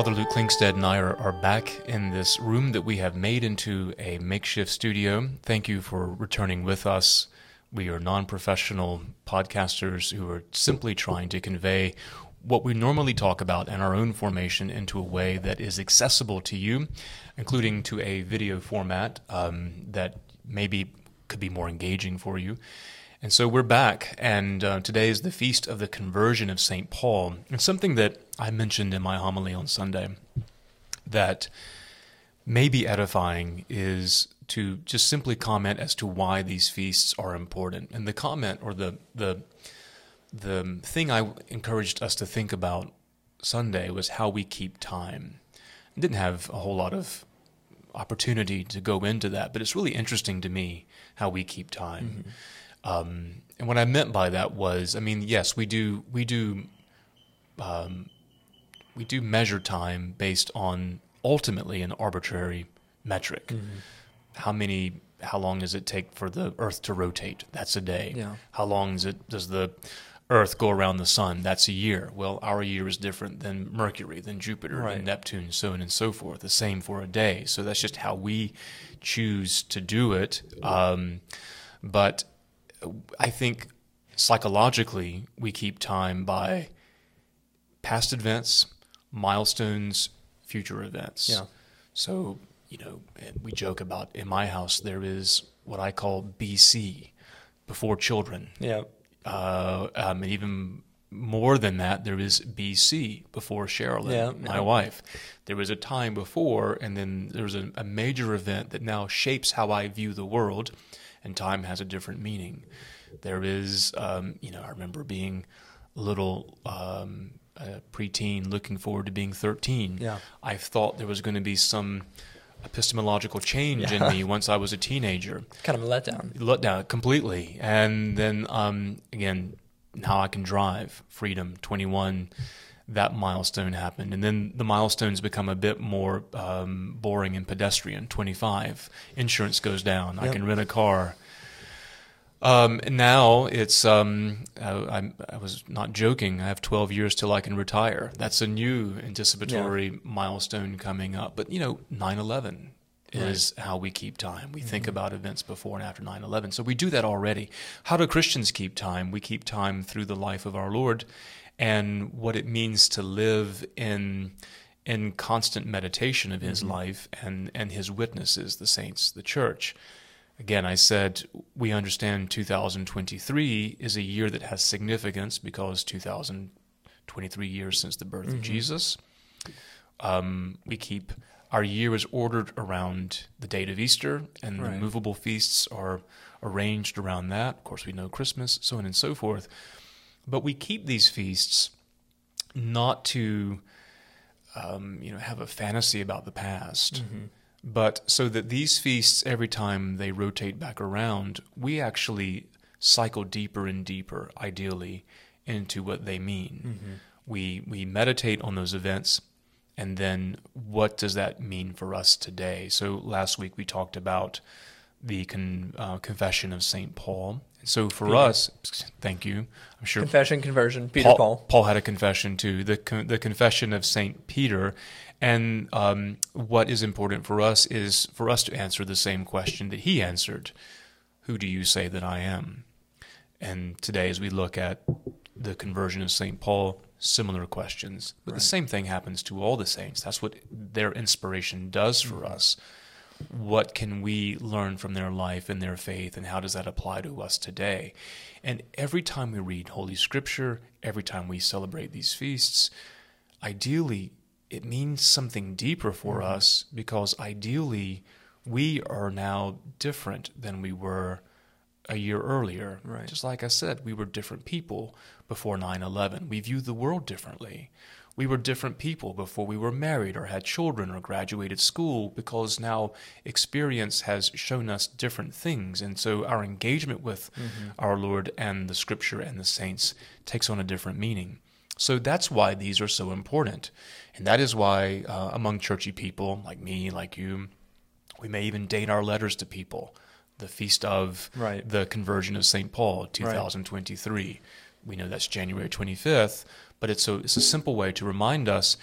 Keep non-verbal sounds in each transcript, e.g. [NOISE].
Father Luke Klingstead and I are, are back in this room that we have made into a makeshift studio. Thank you for returning with us. We are non professional podcasters who are simply trying to convey what we normally talk about in our own formation into a way that is accessible to you, including to a video format um, that maybe could be more engaging for you. And so we're back, and uh, today is the feast of the conversion of St. Paul. And something that I mentioned in my homily on Sunday that may be edifying is to just simply comment as to why these feasts are important. And the comment or the the the thing I encouraged us to think about Sunday was how we keep time. I didn't have a whole lot of opportunity to go into that, but it's really interesting to me how we keep time. Mm-hmm. Um, and what I meant by that was, I mean, yes, we do we do um, we do measure time based on ultimately an arbitrary metric. Mm-hmm. How many? How long does it take for the Earth to rotate? That's a day. Yeah. How long does it does the Earth go around the sun? That's a year. Well, our year is different than Mercury, than Jupiter, right. than Neptune, so on and so forth. The same for a day. So that's just how we choose to do it. Um, but I think psychologically we keep time by past events, milestones, future events. Yeah. So, you know, we joke about in my house there is what I call BC, before children. Yeah. Uh, um, and even more than that, there is BC before Sherilyn, yeah, my yeah. wife. There was a time before, and then there was a, a major event that now shapes how I view the world and time has a different meaning. There is, um, you know, I remember being a little um, a preteen, looking forward to being 13. Yeah. I thought there was going to be some epistemological change yeah. in me once I was a teenager. Kind of a letdown. Letdown completely. And then um, again, now I can drive, freedom, 21 that milestone happened. And then the milestones become a bit more um, boring and pedestrian. 25, insurance goes down. Yep. I can rent a car. Um, now it's, um, I, I, was not joking. I have 12 years till I can retire. That's a new anticipatory yeah. milestone coming up. But, you know, 9 11 is right. how we keep time. We mm-hmm. think about events before and after 9 11. So we do that already. How do Christians keep time? We keep time through the life of our Lord and what it means to live in in constant meditation of his mm-hmm. life and and his witnesses, the saints, the church. Again, I said we understand 2023 is a year that has significance because 2023 years since the birth mm-hmm. of Jesus. Um, we keep our year is ordered around the date of Easter, and right. the movable feasts are arranged around that. Of course, we know Christmas, so on and so forth. But we keep these feasts not to, um, you know, have a fantasy about the past, mm-hmm. But so that these feasts, every time they rotate back around, we actually cycle deeper and deeper, ideally, into what they mean. Mm-hmm. We we meditate on those events, and then what does that mean for us today? So last week we talked about the con, uh, confession of Saint Paul so for Peter. us, thank you. I'm sure confession, conversion. Peter Paul, Paul. Paul had a confession too. The the confession of Saint Peter, and um, what is important for us is for us to answer the same question that he answered: Who do you say that I am? And today, as we look at the conversion of Saint Paul, similar questions. But right. the same thing happens to all the saints. That's what their inspiration does for mm-hmm. us what can we learn from their life and their faith, and how does that apply to us today? And every time we read Holy Scripture, every time we celebrate these feasts, ideally, it means something deeper for mm-hmm. us because ideally, we are now different than we were a year earlier. Right. Just like I said, we were different people before 9 11. We viewed the world differently we were different people before we were married or had children or graduated school because now experience has shown us different things. And so our engagement with mm-hmm. our Lord and the scripture and the saints takes on a different meaning. So that's why these are so important. And that is why, uh, among churchy people like me, like you, we may even date our letters to people. The feast of right. the conversion of St. Paul, 2023. Right. We know that's January 25th, but it's a it's a simple way to remind us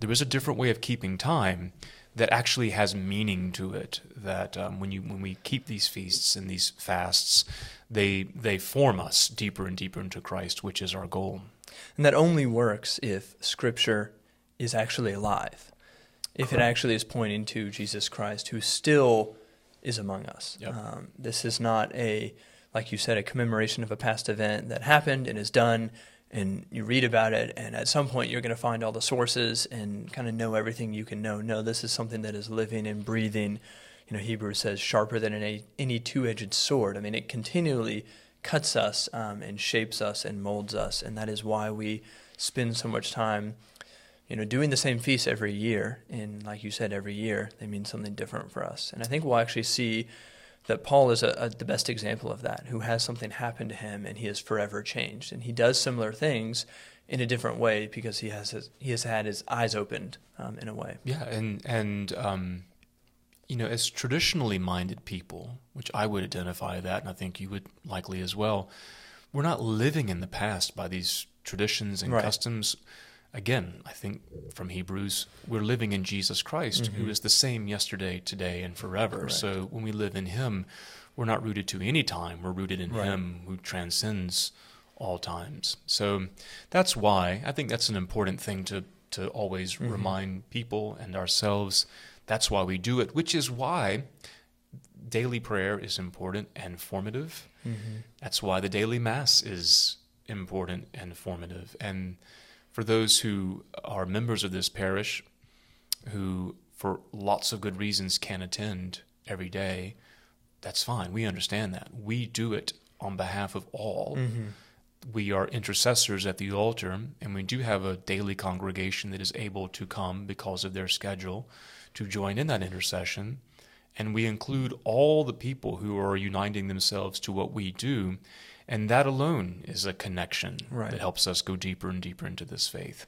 there is a different way of keeping time that actually has meaning to it. That um, when you when we keep these feasts and these fasts, they they form us deeper and deeper into Christ, which is our goal. And that only works if Scripture is actually alive, if Correct. it actually is pointing to Jesus Christ, who still is among us. Yep. Um, this is not a, like you said, a commemoration of a past event that happened and is done, and you read about it, and at some point you're going to find all the sources and kind of know everything you can know. No, this is something that is living and breathing. You know, Hebrews says sharper than any, any two-edged sword. I mean, it continually cuts us um, and shapes us and molds us, and that is why we spend so much time you know, doing the same feast every year, and like you said, every year they mean something different for us. And I think we'll actually see that Paul is a, a, the best example of that, who has something happen to him and he is forever changed. And he does similar things in a different way because he has his, he has had his eyes opened um, in a way. Yeah, and and um, you know, as traditionally minded people, which I would identify that, and I think you would likely as well, we're not living in the past by these traditions and right. customs again, I think from Hebrews, we're living in Jesus Christ, mm-hmm. who is the same yesterday, today, and forever. Correct. So when we live in Him, we're not rooted to any time. We're rooted in right. Him who transcends all times. So that's why I think that's an important thing to to always mm-hmm. remind people and ourselves. That's why we do it, which is why daily prayer is important and formative. Mm-hmm. That's why the daily mass is important and formative. And for those who are members of this parish who, for lots of good reasons, can't attend every day, that's fine. We understand that. We do it on behalf of all. Mm-hmm. We are intercessors at the altar, and we do have a daily congregation that is able to come because of their schedule to join in that intercession. And we include all the people who are uniting themselves to what we do and that alone is a connection right. that helps us go deeper and deeper into this faith.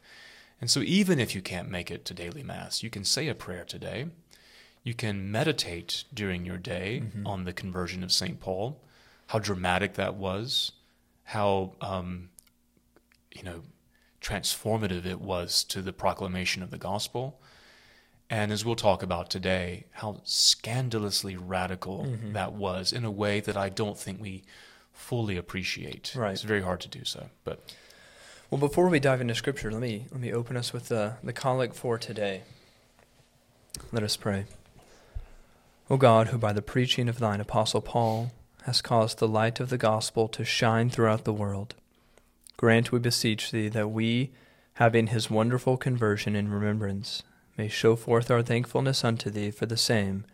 And so, even if you can't make it to daily Mass, you can say a prayer today. You can meditate during your day mm-hmm. on the conversion of St. Paul, how dramatic that was, how, um, you know, transformative it was to the proclamation of the gospel. And as we'll talk about today, how scandalously radical mm-hmm. that was in a way that I don't think we fully appreciate. Right. It's very hard to do so. But well, before we dive into Scripture, let me let me open us with the the collect for today. Let us pray. O God, who by the preaching of thine apostle Paul has caused the light of the gospel to shine throughout the world, grant, we beseech thee, that we, having his wonderful conversion in remembrance, may show forth our thankfulness unto thee for the same,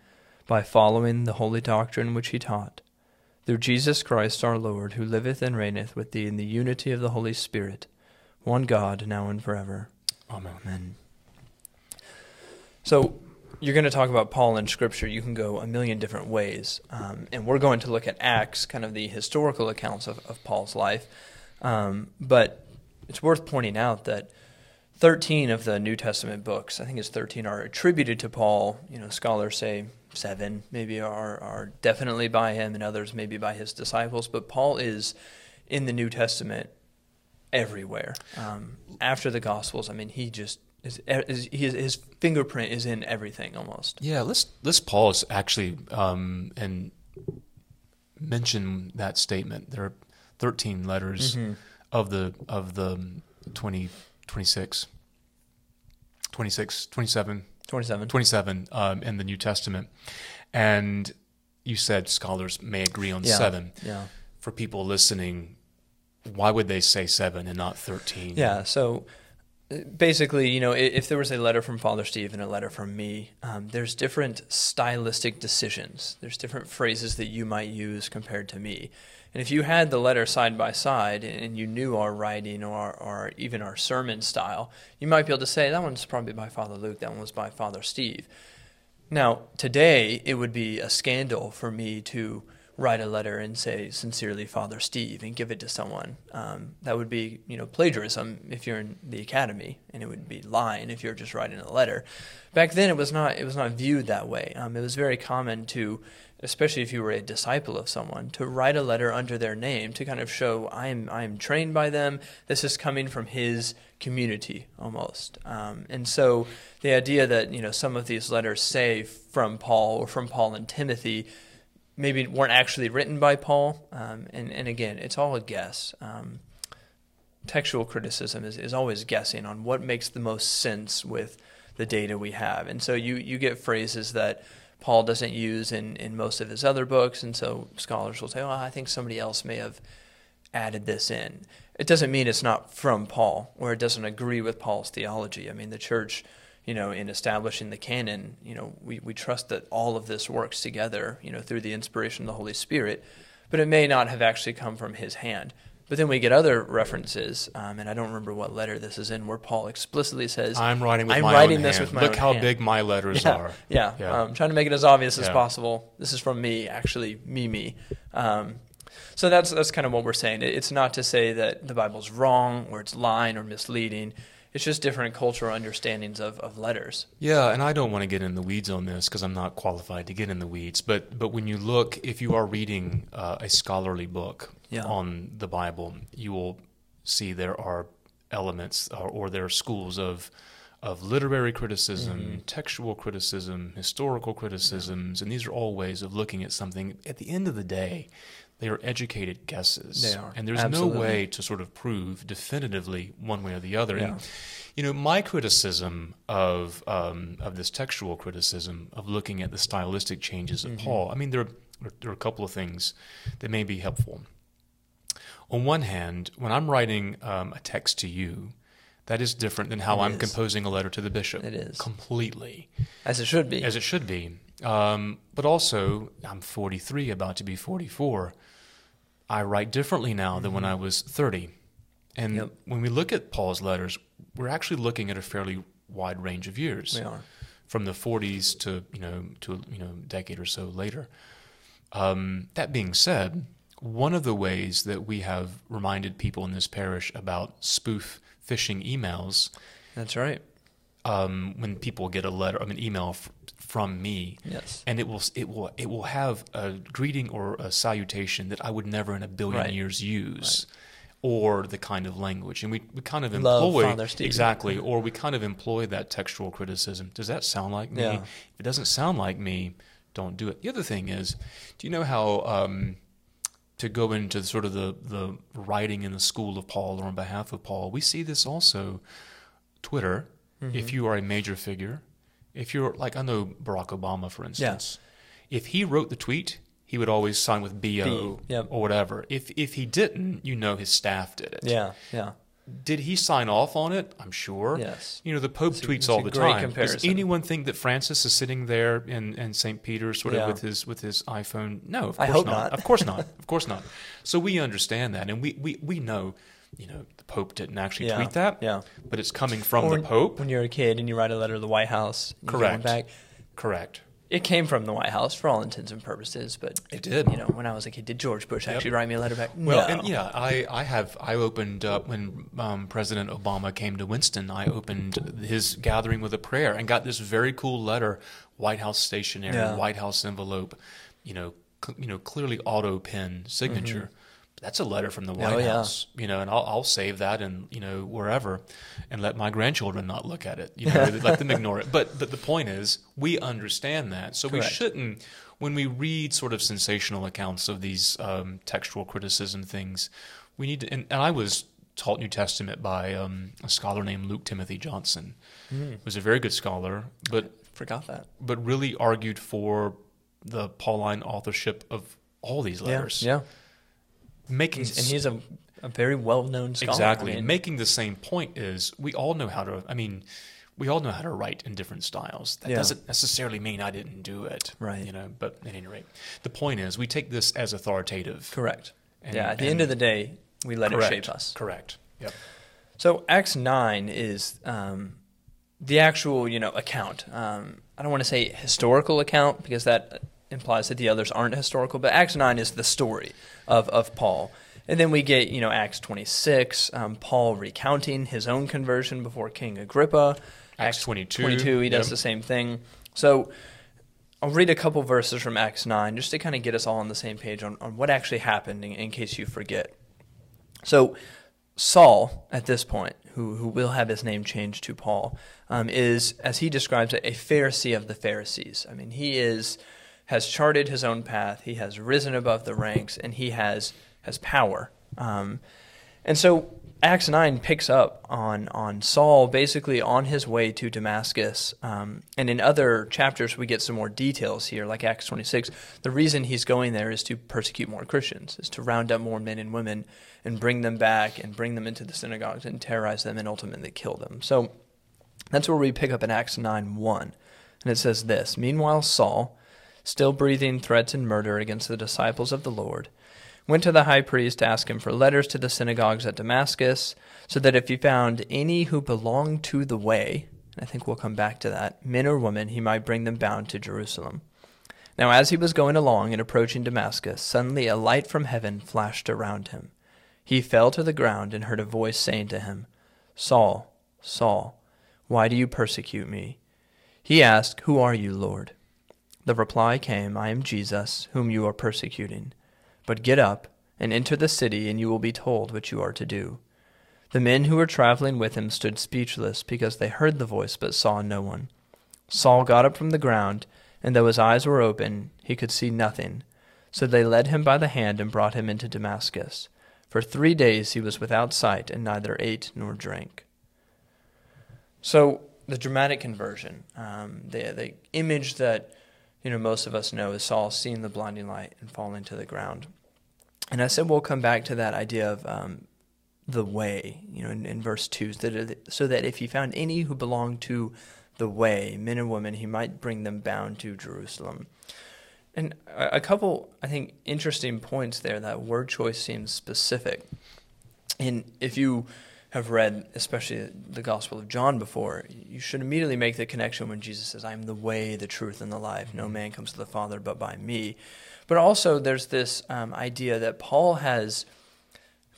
by following the holy doctrine which he taught through Jesus Christ our Lord, who liveth and reigneth with thee in the unity of the Holy Spirit, one God, now and forever. Amen. Amen. So, you're going to talk about Paul in Scripture. You can go a million different ways. Um, and we're going to look at Acts, kind of the historical accounts of, of Paul's life. Um, but it's worth pointing out that 13 of the New Testament books, I think it's 13, are attributed to Paul. You know, scholars say seven maybe are, are definitely by him and others maybe by his disciples. But Paul is in the New Testament everywhere. Um, after the Gospels, I mean, he just is, is, his, his fingerprint is in everything almost. Yeah, let's let's pause actually um, and mention that statement. There are 13 letters mm-hmm. of the of the 20, 26, 26, 27 27. 27 um, in the New Testament. And you said scholars may agree on yeah, seven. Yeah. For people listening, why would they say seven and not 13? Yeah. So uh, basically, you know, if there was a letter from Father Steve and a letter from me, um, there's different stylistic decisions. There's different phrases that you might use compared to me. And if you had the letter side by side and you knew our writing or, or even our sermon style, you might be able to say, that one's probably by Father Luke, that one was by Father Steve. Now, today, it would be a scandal for me to write a letter and say, sincerely, Father Steve, and give it to someone. Um, that would be, you know, plagiarism if you're in the academy, and it would be lying if you're just writing a letter. Back then, it was not, it was not viewed that way. Um, it was very common to especially if you were a disciple of someone, to write a letter under their name to kind of show I am I am trained by them. This is coming from his community almost. Um, and so the idea that you know some of these letters say from Paul or from Paul and Timothy maybe weren't actually written by Paul. Um, and and again, it's all a guess. Um, textual criticism is, is always guessing on what makes the most sense with the data we have. And so you, you get phrases that Paul doesn't use in, in most of his other books. And so scholars will say, oh, I think somebody else may have added this in. It doesn't mean it's not from Paul or it doesn't agree with Paul's theology. I mean, the church, you know, in establishing the canon, you know, we, we trust that all of this works together, you know, through the inspiration of the Holy Spirit, but it may not have actually come from his hand. But then we get other references, um, and I don't remember what letter this is in, where Paul explicitly says, "I'm writing with I'm my writing own this hand. with my Look how hand." big my letters yeah, are." Yeah, Yeah. Um, trying to make it as obvious as possible. This is from me, actually, me, me. Um, so that's that's kind of what we're saying. It- It's not to say that the Bible's wrong or it's lying or misleading. It's just different cultural understandings of, of letters. Yeah, and I don't want to get in the weeds on this because I'm not qualified to get in the weeds. But but when you look, if you are reading uh, a scholarly book Yeah. on the Bible, you will see there are elements or, or there are schools of of literary criticism, Mm-hmm. textual criticism, historical criticisms, and these are all ways of looking at something. At the end of the day, they are educated guesses, They are. and there's Absolutely. no way to sort of prove definitively one way or the other. Yeah. And, you know, my criticism of um, of this textual criticism of looking at the stylistic changes of Mm-hmm. Paul. I mean, there are, there are a couple of things that may be helpful. On one hand, when I'm writing um, a text to you, that is different than how It I'm is. composing a letter to the bishop. It is. completely As it should be. as it should be. Um, but also, I'm 43, about to be 44. I write differently now than when I was 30. And Yep. when we look at Paul's letters, we're actually looking at a fairly wide range of years, we are. from the 40s to you know to you know a decade or so later. Um, that being said, one of the ways that we have reminded people in this parish about spoof phishing emails That's right. Um, when people get a letter, I mean, email f- from me, Yes. and it will it will it will have a greeting or a salutation that I would never in a billion Right. years use, or the kind of language, and we, we kind of employ exactly, or we kind of employ that textual criticism. Does that sound like me? Yeah. If it doesn't sound like me, don't do it. The other thing is, do you know how? Um, to go into sort of the, the writing in the school of Paul or on behalf of Paul, we see this also. Twitter, Mm-hmm. if you are a major figure, if you're like I know Barack Obama, for instance, if he wrote the tweet, he would always sign with BO B, yep. or whatever. If if he didn't, you know his staff did it. Yeah. Yeah. Did he sign off on it? I'm sure. Yes. You know, the Pope It's tweets it's all the great time. comparison. Does anyone think that Francis is sitting there in, in St. Peter's sort of with his with his iPhone? No, of I course hope not. not. Of course not. [LAUGHS] Of course not. So we understand that and we, we, we know, you know, the Pope didn't actually Yeah. tweet that. Yeah. But it's coming from Or the Pope. When you're a kid and you write a letter to the White House, Correct. Back, Correct. it came from the White House for all intents and purposes. But It did. You know, when I was a kid, did George Bush actually write me a letter back? Well, no. and yeah, I, I have I opened up when um, President Obama came to Winston. I opened his gathering with a prayer and got this very cool letter, White House stationery, Yeah. White House envelope, you know, you know, clearly auto pen signature. That's a letter from the White Mm-hmm. Oh, yeah. House, you know, and I'll, I'll save that and you know wherever, and let my grandchildren not look at it, you know, [LAUGHS] let them ignore it. But but the point is, we understand that, so we shouldn't when we read sort of sensational accounts of these um, textual criticism things, we need to. And, and I was taught New Testament by um, a scholar named Luke Timothy Johnson. Mm. Was a very good scholar, but Forgot that. but really argued for the Pauline authorship of all these letters, Yeah. Making He's, and he's a, a very well known scholar. exactly I mean, making the same point is we all know how to. I mean. We all know how to write in different styles. That Yeah. doesn't necessarily mean I didn't do it, Right. You know, but at any rate, the point is we take this as authoritative. correct. And- yeah. At the end of the day, we let Correct. it shape us. Correct. Yep. So Acts nine is um, the actual, you know, account. Um, I don't want to say historical account because that implies that the others aren't historical, but Acts nine is the story of of Paul. And then we get, you know, Acts 26, um, Paul recounting his own conversion before King Agrippa. Acts 22. 22, he does Yep. the same thing. So I'll read a couple verses from Acts 9 just to kind of get us all on the same page on, on what actually happened in, in case you forget. So, Saul, at this point, who, who will have his name changed to Paul, um, is, as he describes it, a Pharisee of the Pharisees. I mean, he is has charted his own path, he has risen above the ranks, and he has has power. Um, and so Acts 9 picks up on, on Saul basically on his way to Damascus. Um, and in other chapters, we get some more details here, like Acts 26. The reason he's going there is to persecute more Christians, is to round up more men and women and bring them back and bring them into the synagogues and terrorize them and ultimately kill them. So that's where we pick up in Acts 9 1. And it says this Meanwhile, Saul, still breathing threats and murder against the disciples of the Lord, went to the high priest to ask him for letters to the synagogues at Damascus, so that if he found any who belonged to the way, I think we'll come back to that, men or women, he might bring them bound to Jerusalem. Now, as he was going along and approaching Damascus, suddenly a light from heaven flashed around him. He fell to the ground and heard a voice saying to him, Saul, Saul, why do you persecute me? He asked, Who are you, Lord? The reply came, I am Jesus, whom you are persecuting. But get up and enter the city, and you will be told what you are to do. The men who were traveling with him stood speechless because they heard the voice but saw no one. Saul got up from the ground, and though his eyes were open, he could see nothing. So they led him by the hand and brought him into Damascus. For three days he was without sight and neither ate nor drank. So the dramatic conversion, um, the the image that you know most of us know is Saul seeing the blinding light and falling to the ground. And I said we'll come back to that idea of um, the way, you know, in, in verse two, so that, if he found any who belonged to the way, men and women, he might bring them bound to Jerusalem. And a couple, I think, interesting points there. That word choice seems specific. And if you have read, especially the Gospel of John before, you should immediately make the connection when Jesus says, I am the way, the truth, and the life. No man comes to the Father but by me. But also, there's this um, idea that Paul has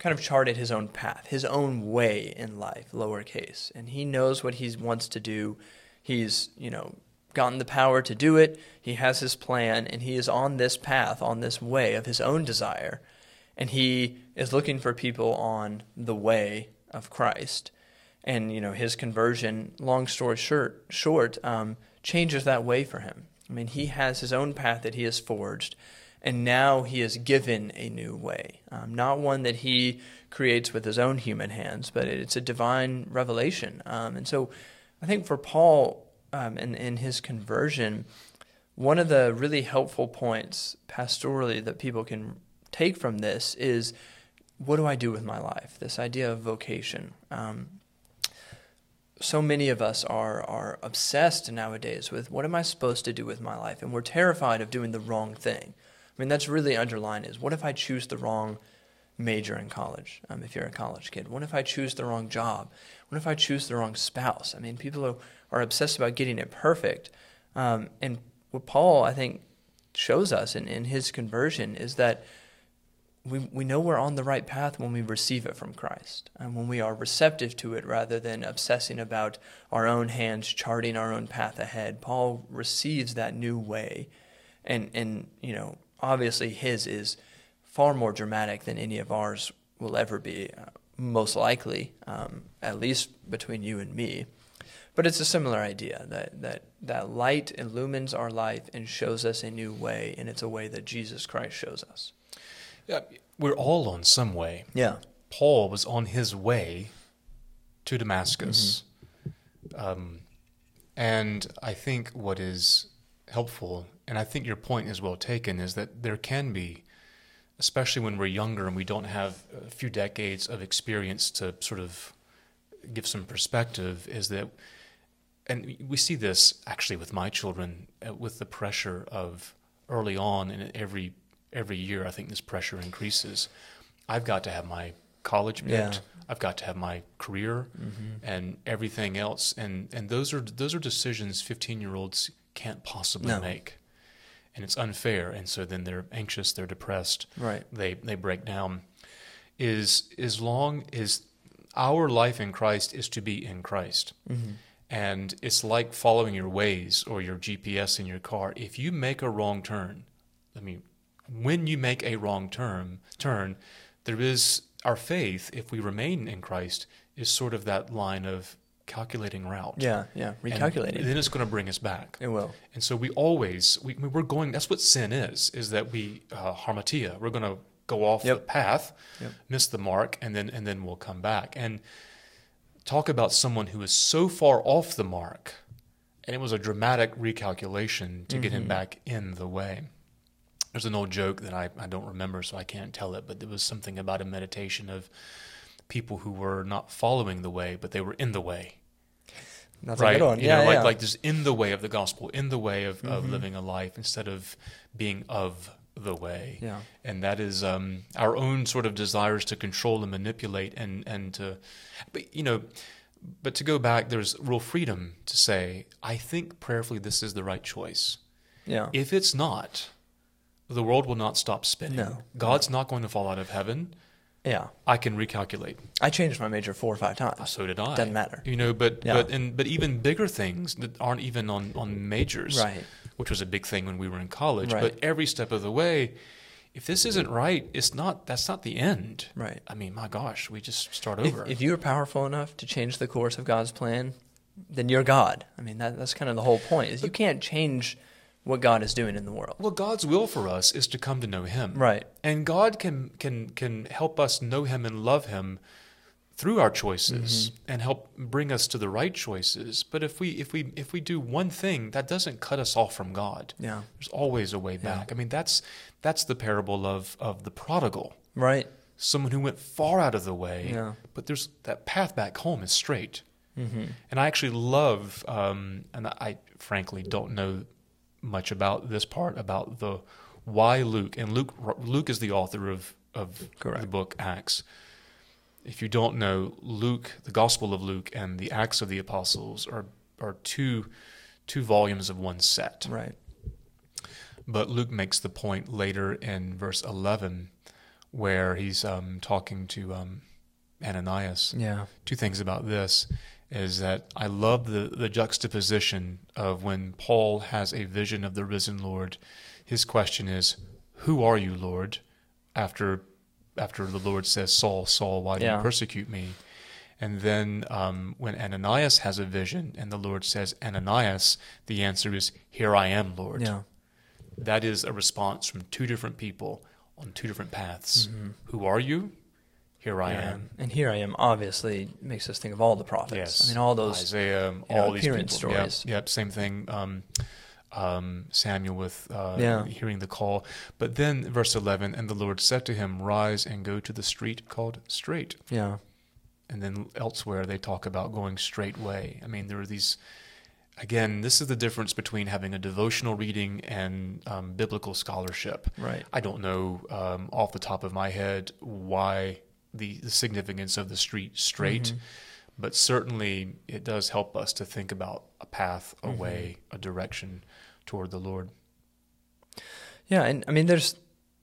kind of charted his own path, his own way in life, lowercase. And he knows what he wants to do. He's, you know, gotten the power to do it. He has his plan, and he is on this path, on this way of his own desire. And he is looking for people on the way of Christ. And you know his conversion, long story short, short um, changes that way for him. I mean, he has his own path that he has forged, and now he is given a new way, um, not one that he creates with his own human hands, but it's a divine revelation. Um, and so, I think for Paul um, in, in his conversion, one of the really helpful points pastorally that people can take from this is what do I do with my life? This idea of vocation. Um, so many of us are are obsessed nowadays with what am I supposed to do with my life, and we're terrified of doing the wrong thing. I mean, that's really underlined is what if I choose the wrong major in college? Um, if you're a college kid, what if I choose the wrong job? What if I choose the wrong spouse? I mean, people are, are obsessed about getting it perfect, um, and what Paul I think shows us in, in his conversion is that we, we know we're on the right path when we receive it from Christ and when we are receptive to it rather than obsessing about our own hands charting our own path ahead. Paul receives that new way. And, and you know, obviously his is far more dramatic than any of ours will ever be, uh, most likely, um, at least between you and me. But it's a similar idea that, that, that light illumines our life and shows us a new way, and it's a way that Jesus Christ shows us. Yeah, we're all on some way. Yeah. Paul was on his way to Damascus. Mm-hmm. Um, and I think what is helpful, and I think your point is well taken, is that there can be, especially when we're younger and we don't have a few decades of experience to sort of give some perspective, is that, and we see this actually with my children, uh, with the pressure of early on in every every year, I think this pressure increases. I've got to have my college picked. Yeah. I've got to have my career mm-hmm. and everything else. And and those are those are decisions 15 year olds can't possibly no. make. And it's unfair. And so then they're anxious, they're depressed. Right. They they break down. Is as long as our life in Christ is to be in Christ. Mm-hmm. And it's like following your ways or your GPS in your car. If you make a wrong turn, let mean, when you make a wrong turn, turn, there is our faith, if we remain in Christ, is sort of that line of calculating route. Yeah, yeah, recalculating. And then it's going to bring us back. It will. And so we always we we're going. That's what sin is. Is that we uh, hamartia. We're going to go off Yep. the path, Yep. miss the mark, and then and then we'll come back. And talk about someone who is so far off the mark, and it was a dramatic recalculation to get Mm-hmm. him back in the way. There's an old joke that I, I don't remember, so I can't tell it, but there was something about a meditation of people who were not following the way, but they were in the way That's right? a good one. You yeah, know, like yeah. like just in the way of the gospel, in the way of, Mm-hmm. of living a life instead of being of the way. Yeah. And that is um, our own sort of desires to control and manipulate and and to, but you know, but to go back, there's real freedom to say, I think prayerfully this is the right choice. yeah. If it's not, the world will not stop spinning. No. God's not going to fall out of heaven. yeah. I can recalculate. I changed my major four or five times. So did I. Doesn't matter. You know, but Yeah. but and but even bigger things that aren't even on on majors, Right. Which was a big thing when we were in college. Right. But every step of the way, if this isn't right, it's not. That's not the end. Right. I mean, my gosh, we just start over. if you're powerful enough to change the course of God's plan, then you're God. I mean, that, that's kind of the whole point. Is you can't change what God is doing in the world. well, God's will for us is to come to know Him, Right. And God can can can help us know Him and love Him through our choices Mm-hmm. and help bring us to the right choices. But if we if we if we do one thing, that doesn't cut us off from God. Yeah. There's always a way back. I mean, that's that's the parable of of the prodigal, Right. someone who went far out of the way. Yeah. But there's that path back home is straight. Mm-hmm. And I actually love, um, and I frankly don't know much about this part about the why Luke and Luke Luke is the author of of the book Acts. If you don't know, Luke, the Gospel of Luke, and the Acts of the Apostles are are two two volumes of one set. Right. But Luke makes the point later in verse 11 where he's um, talking to um, Ananias. Yeah. Two things about this is that I love the, the juxtaposition of when Paul has a vision of the risen Lord. His question is, Who are you, Lord? After after the Lord says, Saul, Saul, why do Yeah. you persecute me? And then um, when Ananias has a vision and the Lord says, Ananias, the answer is, Here I am, Lord. Yeah. That is a response from two different people on two different paths. Mm-hmm. Who are you? Here I Yeah. am. And here I am obviously makes us think of all the prophets. I mean, all those. Isaiah, know, all these appearance people. Yep, stories. Yep, same thing. Um, um, Samuel with uh, Yeah. hearing the call, but then verse eleven, and the Lord said to him, "Rise and go to the street called Straight." Yeah. And then elsewhere they talk about going straight way. I mean, there are these. Again, this is the difference between having a devotional reading and um, biblical scholarship. Right. I don't know um, off the top of my head why the, the significance of the street straight, Mm-hmm. but certainly it does help us to think about a path, a Mm-hmm. way, a direction toward the Lord. Yeah, and I mean, there's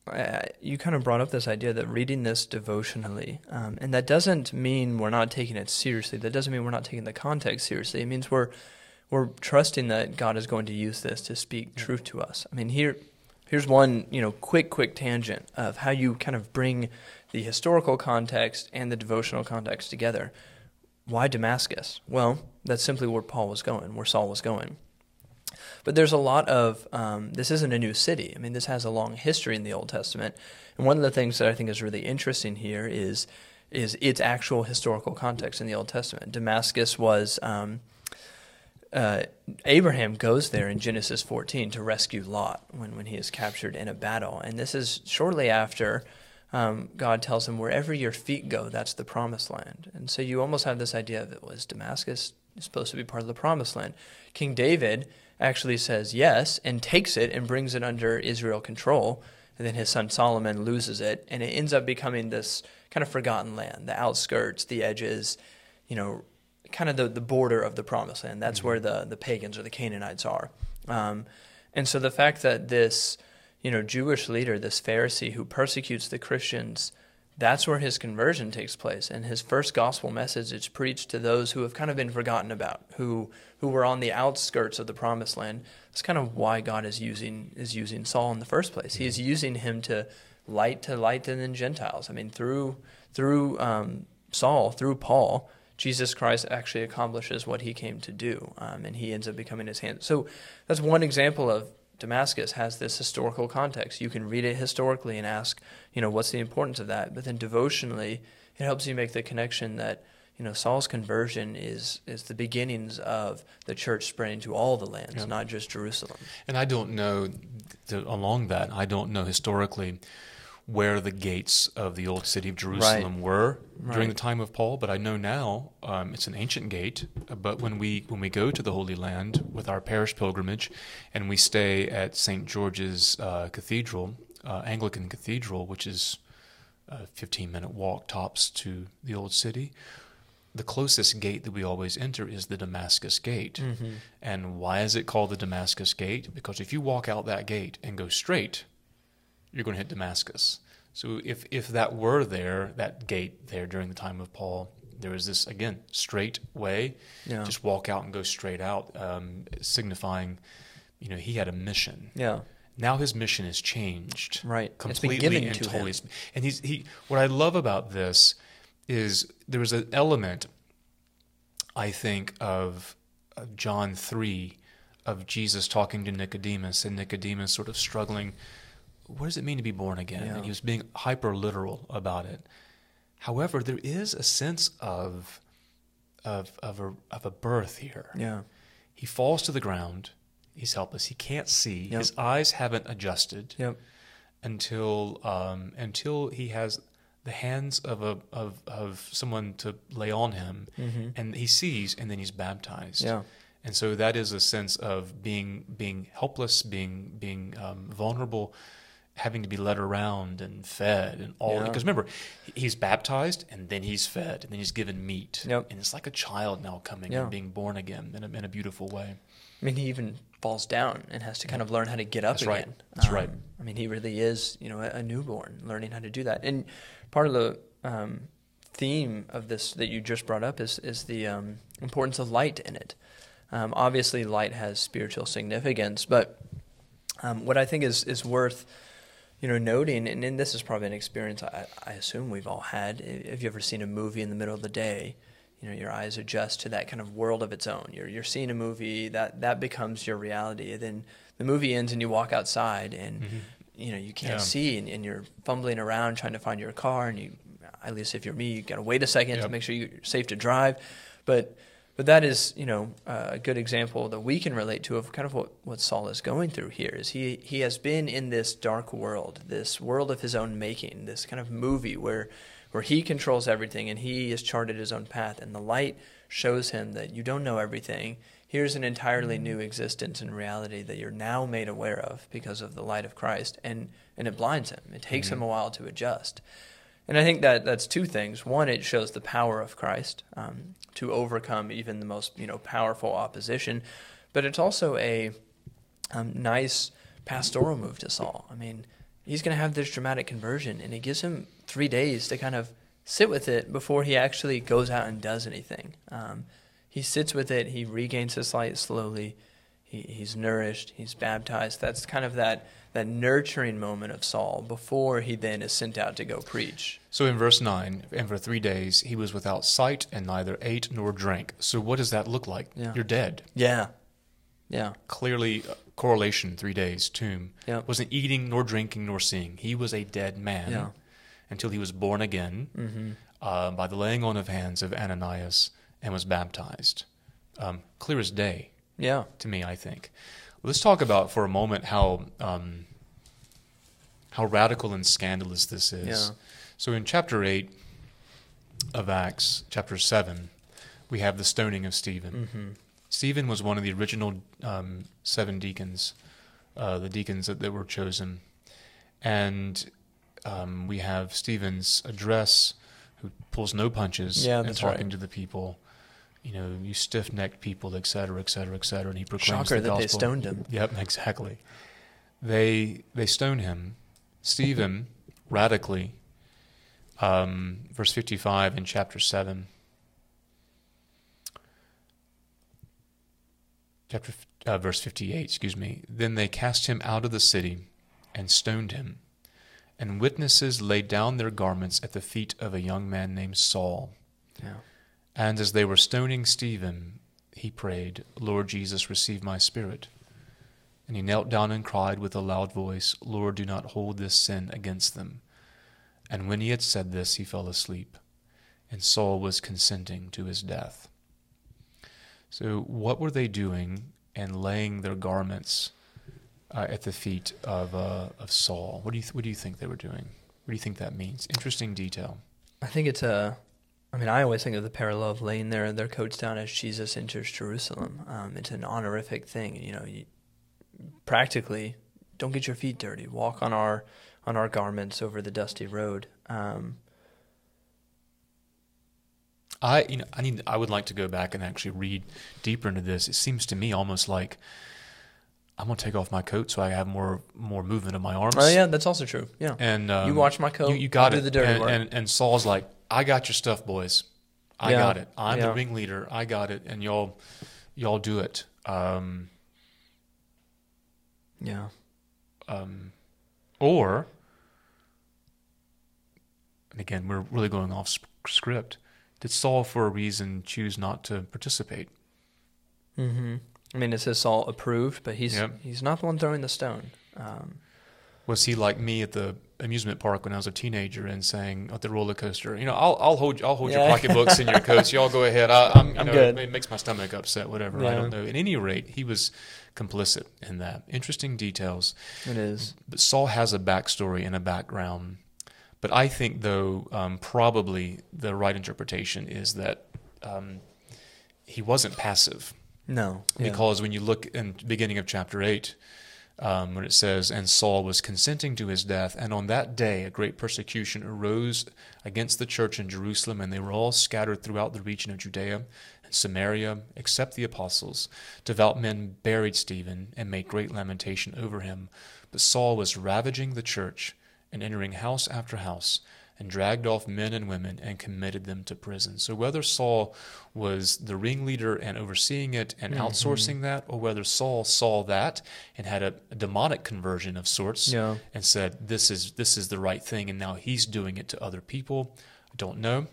uh, you kind of brought up this idea that reading this devotionally, um, and that doesn't mean we're not taking it seriously. That doesn't mean we're not taking the context seriously. It means we're we're trusting that God is going to use this to speak truth to us. I mean, here here's one you know quick quick tangent of how you kind of bring the historical context and the devotional context together. Why Damascus? Well, that's simply where Paul was going, where Saul was going. But there's a lot of, um, this isn't a new city. I mean, this has a long history in the Old Testament. And one of the things that I think is really interesting here is, is its actual historical context in the Old Testament. Damascus was, um, uh, Abraham goes there in Genesis 14 to rescue Lot when, when he is captured in a battle. And this is shortly after um, God tells him, wherever your feet go, that's the promised land. And so you almost have this idea of it was Damascus supposed to be part of the promised land. King David actually says yes and takes it and brings it under Israel control. And then his son Solomon loses it, and it ends up becoming this kind of forgotten land, the outskirts, the edges, you know, kind of the, the border of the promised land. That's where the, the pagans or the Canaanites are. Um, and so the fact that this, you know, Jewish leader, this Pharisee who persecutes the Christians that's where his conversion takes place. And his first gospel message is preached to those who have kind of been forgotten about, who who were on the outskirts of the promised land. That's kind of why God is using is using Saul in the first place. He is using him to light to light the Gentiles. I mean, through through um, Saul, through Paul, Jesus Christ actually accomplishes what he came to do, um, and he ends up becoming his hand. So that's one example of Damascus has this historical context. You can read it historically and ask, you know, what's the importance of that? But then devotionally, it helps you make the connection that, you know, Saul's conversion is is the beginnings of the church spreading to all the lands, yeah. not just Jerusalem. And I don't know along that. I don't know historically where the gates of the old city of Jerusalem right. were right. during the time of Paul, but I know now um, it's an ancient gate. But when we when we go to the Holy Land with our parish pilgrimage, and we stay at St. George's uh, Cathedral, uh, Anglican Cathedral, which is a 15 minute walk tops to the old city. The closest gate that we always enter is the Damascus Gate. Mm-hmm. And why is it called the Damascus Gate? Because if you walk out that gate and go straight, you're going to hit Damascus. So if if that were there, that gate there during the time of Paul, there was this again straight way, yeah. just walk out and go straight out, um, signifying, you know, he had a mission. Yeah. Now his mission has changed. Right. Completely and totally. Him. And he's he. What I love about this is there was an element, I think, of, of John three, of Jesus talking to Nicodemus, and Nicodemus sort of struggling what does it mean to be born again? Yeah. And he was being hyper literal about it. However, there is a sense of of of a of a birth here. Yeah. He falls to the ground. He's helpless. He can't see. Yep. His eyes haven't adjusted. Yep. Until um, until he has the hands of a of of someone to lay on him, mm-hmm. and he sees, and then he's baptized. Yeah. And so that is a sense of being being helpless, being being um, vulnerable, having to be led around and fed and all because yeah. remember he's baptized and then he's fed and then he's given meat yep. and it's like a child now coming yeah. and being born again in a, in a beautiful way i mean he even falls down and has to kind of learn how to get up That's again right. That's um, right i mean he really is you know a, a, newborn learning how to do that and part of the um, theme of this that you just brought up is is the um, importance of light in it um, obviously light has spiritual significance but um, what i think is is worth you know, noting, and, and this is probably an experience I, I assume we've all had. Have you ever seen a movie in the middle of the day? You know, your eyes adjust to that kind of world of its own. You're you're seeing a movie that that becomes your reality. And then the movie ends, and you walk outside, and mm-hmm. you know you can't yeah. see, and, and, you're fumbling around trying to find your car, and you, at least if you're me, you got to wait a second yep. to make sure you're safe to drive. But but that is, you know, a good example that we can relate to of kind of what, what Saul is going through here. Is he he has been in this dark world, this world of his own making, this kind of movie where where he controls everything and he has charted his own path, and the light shows him that you don't know everything. Here's an entirely new existence and reality that you're now made aware of because of the light of Christ, and and it blinds him. It takes mm-hmm. him a while to adjust. And I think that that's two things. One, it shows the power of Christ um, to overcome even the most you know powerful opposition, but it's also a um, nice pastoral move to Saul. I mean, he's going to have this dramatic conversion, and it gives him three days to kind of sit with it before he actually goes out and does anything. Um, he sits with it. He regains his light slowly. He, he's nourished. He's baptized. That's kind of that that nurturing moment of Saul before he then is sent out to go preach. So in verse 9, and for three days he was without sight and neither ate nor drank. So what does that look like? Yeah. You're dead. Yeah. Yeah. Clearly, uh, correlation, three days, tomb. Yeah. Wasn't eating nor drinking nor seeing. He was a dead man yeah. until he was born again mm-hmm. uh, by the laying on of hands of Ananias and was baptized. Um, clear as day. Yeah. To me, I think. Let's talk about for a moment how um, how radical and scandalous this is. Yeah. So in chapter eight of Acts, chapter seven, we have the stoning of Stephen. Mm-hmm. Stephen was one of the original um, seven deacons, uh, the deacons that, that, were chosen, and um, we have Stephen's address, who pulls no punches yeah, and talking right. to the people you know, you stiff necked people, et cetera, et cetera, et cetera. And he proclaims Shocker the gospel. that they stoned him. Yep, exactly. They they stone him. Stephen radically um, verse 55 in chapter 7. Chapter uh, verse 58, excuse me. Then they cast him out of the city and stoned him. And witnesses laid down their garments at the feet of a young man named Saul. Yeah. And as they were stoning Stephen, he prayed, Lord Jesus, receive my spirit. And he knelt down and cried with a loud voice, Lord, do not hold this sin against them. And when he had said this, he fell asleep, and Saul was consenting to his death. So, what were they doing and laying their garments uh, at the feet of, uh, of Saul? What do, you th- what do you think they were doing? What do you think that means? Interesting detail. I think it's a. I mean, I always think of the parallel of laying their their coats down as Jesus enters Jerusalem. Um, it's an honorific thing. You know, you, practically, don't get your feet dirty. Walk on our on our garments over the dusty road. Um, I you know I need I would like to go back and actually read deeper into this. It seems to me almost like I'm gonna take off my coat so I have more more movement of my arms. oh yeah, that's also true. Yeah, And um, you watch my coat. You, you got I'll it. Do the dirty and, work. and and Saul's like, I got your stuff, boys. I Yeah. got it. I'm Yeah. the ringleader. I got it, and y'all y'all do it. Um, yeah, um, or and again, we're really going off script. Did Saul, for a reason, choose not to participate? Mm-hmm. I mean, it says Saul approved, but he's Yep. he's not the one throwing the stone. Um, Was he like me at the amusement park when I was a teenager and saying at the roller coaster, you know, I'll I'll hold I'll hold your pocketbooks and your coats. Y'all go ahead. I, I'm, you I'm know, good. It makes my stomach upset. Whatever. I don't know. At any rate, he was complicit in that. Interesting details. it is. But Saul has a backstory and a background. But I think, though, um, probably the right interpretation is that um, he wasn't passive. No, yeah. Because when you look in the beginning of chapter 8, um, when it says, And Saul was consenting to his death, and on that day a great persecution arose against the church in Jerusalem, and they were all scattered throughout the region of Judea and Samaria, except the apostles. Devout men buried Stephen and made great lamentation over him. But Saul was ravaging the church and entering house after house and dragged off men and women and committed them to prison. So whether Saul was the ringleader and overseeing it and Mm-hmm. outsourcing that, or whether Saul saw that and had a, a demonic conversion of sorts Yeah. and said, "This is this is the right thing," and now he's doing it to other people. I don't know.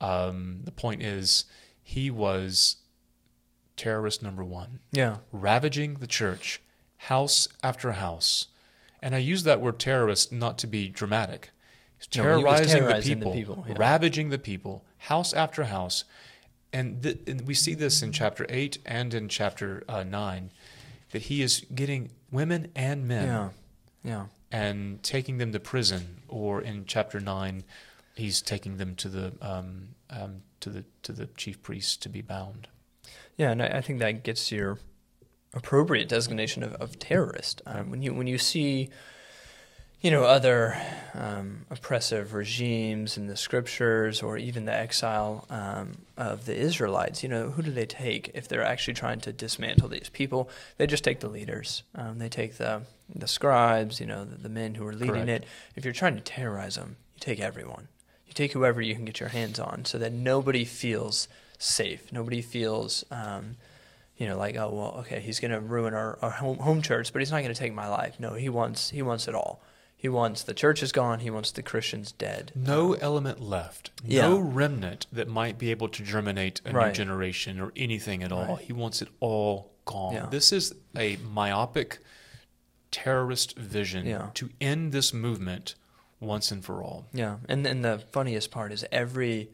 Um, the point is, he was terrorist number one Yeah. ravaging the church, house after house. And I use that word terrorist not to be dramatic. He's No, he terrorizing, terrorizing the the people, people, yeah. ravaging the people, house after house. And, th- and we see this in chapter 8 and in chapter uh, 9 that he is getting women and men Yeah. Yeah. and taking them to prison, or in chapter 9, he's taking them to the, um, um, to the, to the chief priest to be bound. Yeah, and I, I think that gets your appropriate designation of, of terrorist. Um, when you when you see, you know, other um, oppressive regimes in the scriptures, or even the exile um, of the Israelites, you know, who do they take if they're actually trying to dismantle these people? They just take the leaders. Um, they take the the scribes, you know, the, the men who are leading Correct. it. If you're trying to terrorize them, you take everyone. You take whoever you can get your hands on, so that nobody feels safe. Nobody feels, um, you know, like oh well, okay, he's going to ruin our, our home, home church, but he's not going to take my life. No, he wants he wants it all. He wants the church is gone. He wants the Christians dead. No element left. Yeah. No remnant that might be able to germinate a new generation or anything at all. Right. He wants it all gone. Yeah. This is a myopic terrorist vision Yeah. to end this movement once and for all. Yeah, and and the funniest part is every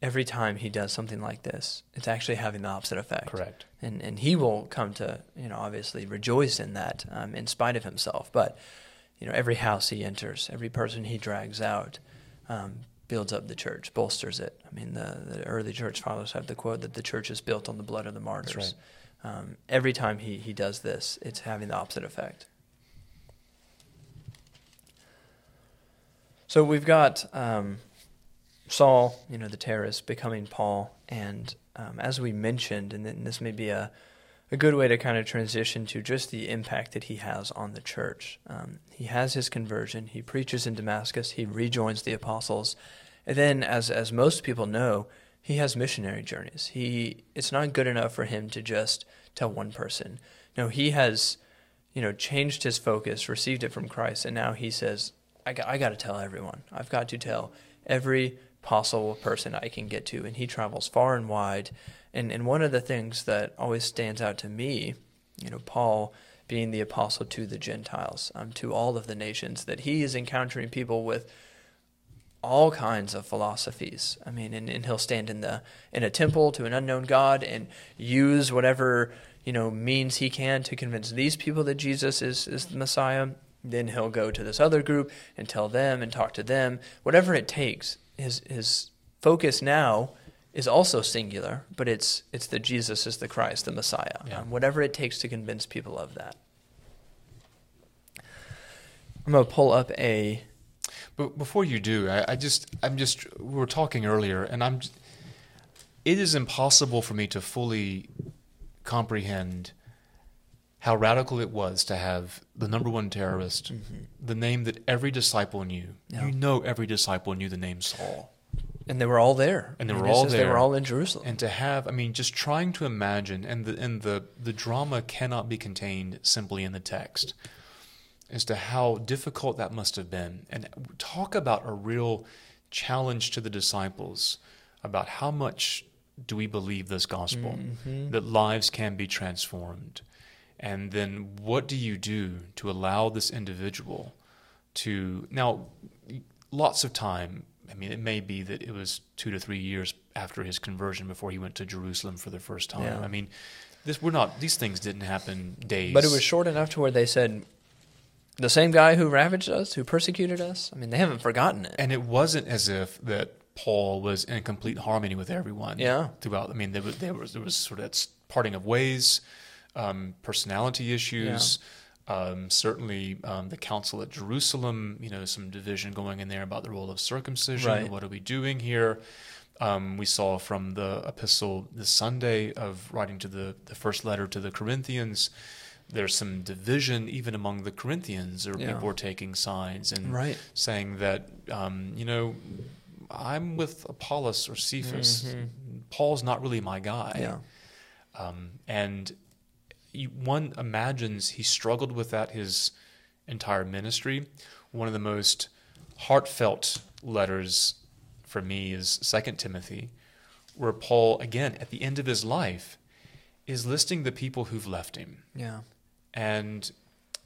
every time he does something like this, it's actually having the opposite effect. Correct. and and he will come to you know obviously rejoice in that um, in spite of himself. But you know every house he enters, every person he drags out, um, builds up the church, bolsters it. I mean the, the early church fathers have the quote that the church is built on the blood of the martyrs. right. Um, every time he he does this, it's having the opposite effect. So we've got um, Saul, you know, the terrorist, becoming Paul, and um, as we mentioned, and this may be a, a good way to kind of transition to just the impact that he has on the church. Um, he has his conversion. He preaches in Damascus. He rejoins the apostles, and then, as as most people know, he has missionary journeys. He it's not good enough for him to just tell one person. No, he has, you know, changed his focus, received it from Christ, and now he says, "I got, I got to tell everyone. I've got to tell every possible person I can get to." And he travels far and wide and and one of the things that always stands out to me, you know, Paul being the apostle to the Gentiles, um, to all of the nations, that he is encountering people with all kinds of philosophies. I mean, and, and he'll stand in the in a temple to an unknown God and use whatever you know means he can to convince these people that Jesus is is the Messiah. Then he'll go to this other group and tell them and talk to them, whatever it takes. His his focus now is also singular, but it's it's the Jesus is the Christ, the Messiah. Yeah. Um, whatever it takes to convince people of that. I'm gonna pull up a. But before you do, I, I just I'm just we were talking earlier, and I'm. It is impossible for me to fully comprehend how radical it was to have the number one terrorist, mm-hmm. the name that every disciple knew. Yeah. You know, every disciple knew the name Saul. And they were all there. And they were all there. They were all in Jerusalem. And to have, I mean, just trying to imagine, and the and the the drama cannot be contained simply in the text, as to how difficult that must have been. And talk about a real challenge to the disciples about how much do we believe this gospel mm-hmm. that lives can be transformed, and then what do you do to allow this individual to now? Lots of time I mean, it may be that it was two to three years after his conversion before he went to Jerusalem for the first time. Yeah. I mean, this we're not; these things didn't happen days. But it was short enough to where they said, "The same guy who ravaged us, who persecuted us." I mean, they haven't forgotten it. And it wasn't as if that Paul was in complete harmony with everyone. Yeah. Throughout, I mean, there was there was, there was sort of that parting of ways, um, personality issues. Yeah um, certainly, um, the council at Jerusalem, you know, some division going in there about the role of circumcision. Right. What are we doing here? Um, we saw from the epistle this Sunday of writing to the, the first letter to the Corinthians, there's some division even among the Corinthians, or yeah. people are taking sides and right. saying that, um, you know, I'm with Apollos or Cephas. Mm-hmm. Paul's not really my guy. Yeah. Um, and one imagines he struggled with that his entire ministry. One of the most heartfelt letters for me is Second Timothy, where Paul, again, at the end of his life, is listing the people who've left him. Yeah. And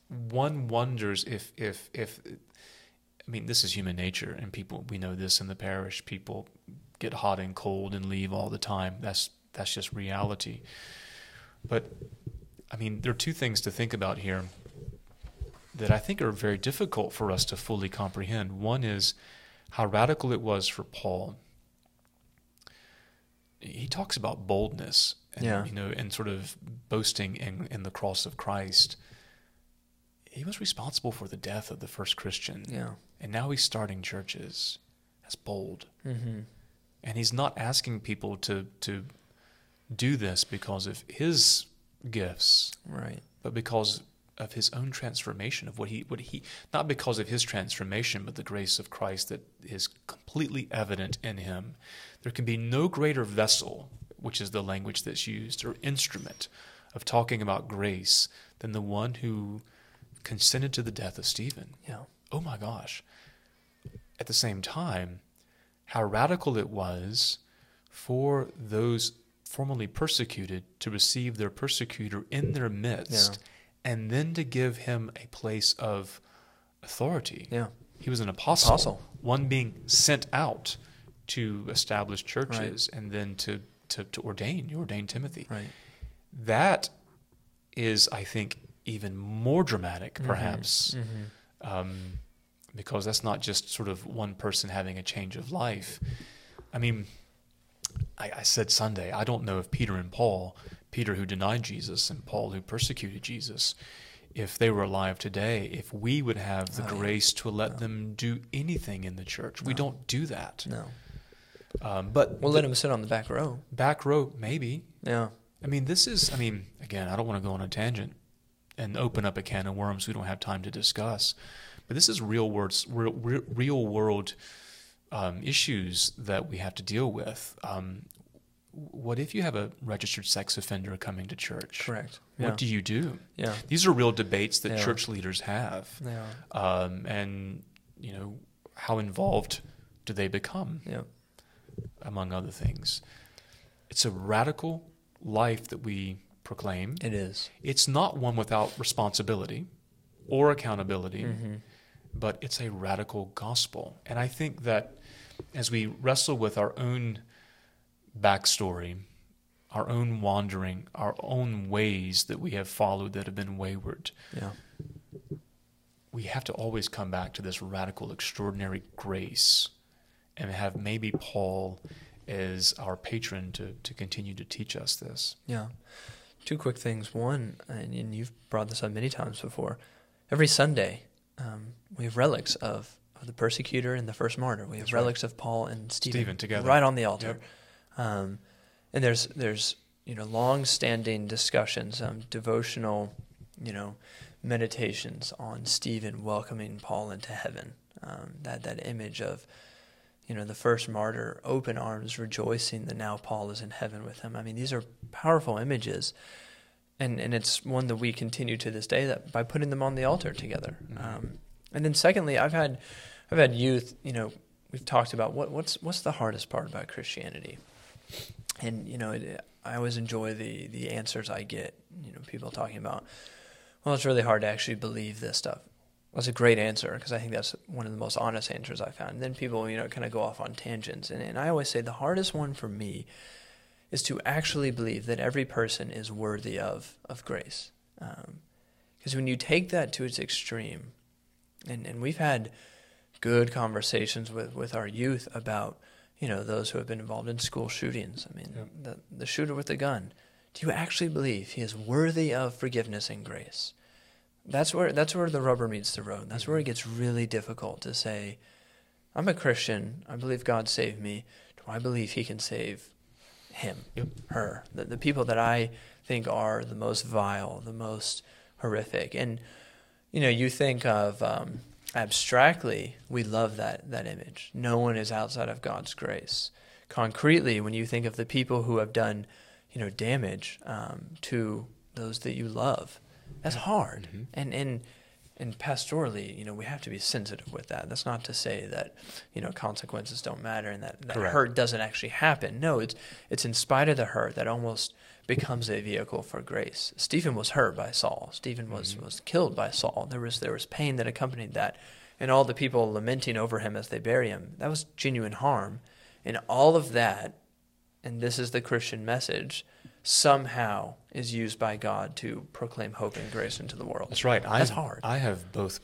one wonders if if if I mean this is human nature and people we know this in the parish people get hot and cold and leave all the time that's that's just reality but I mean, there are two things to think about here that I think are very difficult for us to fully comprehend. One is how radical it was for Paul. He talks about boldness and yeah. you know and sort of boasting in, in the cross of Christ. He was responsible for the death of the first Christian. Yeah. And now he's starting churches. That's bold. Mm-hmm. And he's not asking people to to do this because of his gifts. Right. But because of his own transformation of what he what he not because of his transformation but the grace of Christ that is completely evident in him there can be no greater vessel which is the language that's used or instrument of talking about grace than the one who consented to the death of Stephen yeah oh my gosh at the same time how radical it was for those formerly persecuted to receive their persecutor in their midst yeah. and then to give him a place of authority. Yeah. He was an apostle, apostle. one being sent out to establish churches right. and then to, to, to ordain. You ordained Timothy. Right. That is, I think, even more dramatic, mm-hmm. perhaps, mm-hmm. Um, because that's not just sort of one person having a change of life. I mean, I, I said Sunday, I don't know if Peter and Paul, Peter who denied Jesus and Paul who persecuted Jesus, if they were alive today, if we would have the oh, grace to let no. them do anything in the church. No. We don't do that. No. Um, but we'll the, let them sit on the back row. Back row, maybe. Yeah. I mean, this is, I mean, again, I don't want to go on a tangent and open up a can of worms we don't have time to discuss. But this is real words, real, real world um, issues that we have to deal with. Um, what if you have a registered sex offender coming to church? Correct. What do you do? Yeah. These are real debates that church leaders have. Are. Um, and, you know, how involved do they become? Yeah. Among other things. It's a radical life that we proclaim. It is. It's not one without responsibility or accountability, mm-hmm. but it's a radical gospel. And I think that as we wrestle with our own backstory, our own wandering, our own ways that we have followed that have been wayward. Yeah. We have to always come back to this radical, extraordinary grace and have maybe Paul as our patron to, to continue to teach us this. Yeah. Two quick things. One, and you've brought this up many times before, every Sunday um, we have relics of, of, the persecutor and the first martyr. We have That's relics right. of Paul and Stephen, Stephen together. right on the altar. Yep. Um, and there's there's you know long-standing discussions, um, devotional, you know, meditations on Stephen welcoming Paul into heaven. Um, that that image of you know the first martyr, open arms, rejoicing that now Paul is in heaven with him. I mean, these are powerful images, and and it's one that we continue to this day that by putting them on the altar together. Mm-hmm. And then secondly, I've had I've had youth. You know, we've talked about what what's what's the hardest part about Christianity and you know, I always enjoy the the answers I get. You know, people talking about, well, it's really hard to actually believe this stuff. That's a great answer because I think that's one of the most honest answers I found. And then people, you know, kind of go off on tangents, and, and I always say the hardest one for me is to actually believe that every person is worthy of of grace. Because um, when you take that to its extreme, and and we've had good conversations with with our youth about you know, those who have been involved in school shootings. I mean, yep. the, the shooter with the gun. Do you actually believe he is worthy of forgiveness and grace? That's where that's where the rubber meets the road. That's where it mm-hmm. gets really difficult to say, I'm a Christian. I believe God saved me. Do I believe He can save him, yep. her, the, the people that I think are the most vile, the most horrific? And you know, you think of um, abstractly, we love that, that image. No one is outside of God's grace. Concretely, when you think of the people who have done, you know, damage um, to those that you love, that's hard. Mm-hmm. And and and pastorally, you know, we have to be sensitive with that. That's not to say that, you know, consequences don't matter and that, that hurt doesn't actually happen. No, it's it's in spite of the hurt that almost becomes a vehicle for grace. Stephen was hurt by Saul. Stephen was, mm-hmm. was killed by Saul. There was there was pain that accompanied that. And all the people lamenting over him as they bury him. That was genuine harm. And all of that, and this is the Christian message, somehow is used by God to proclaim hope and grace into the world. That's right. That's I've, hard. I have both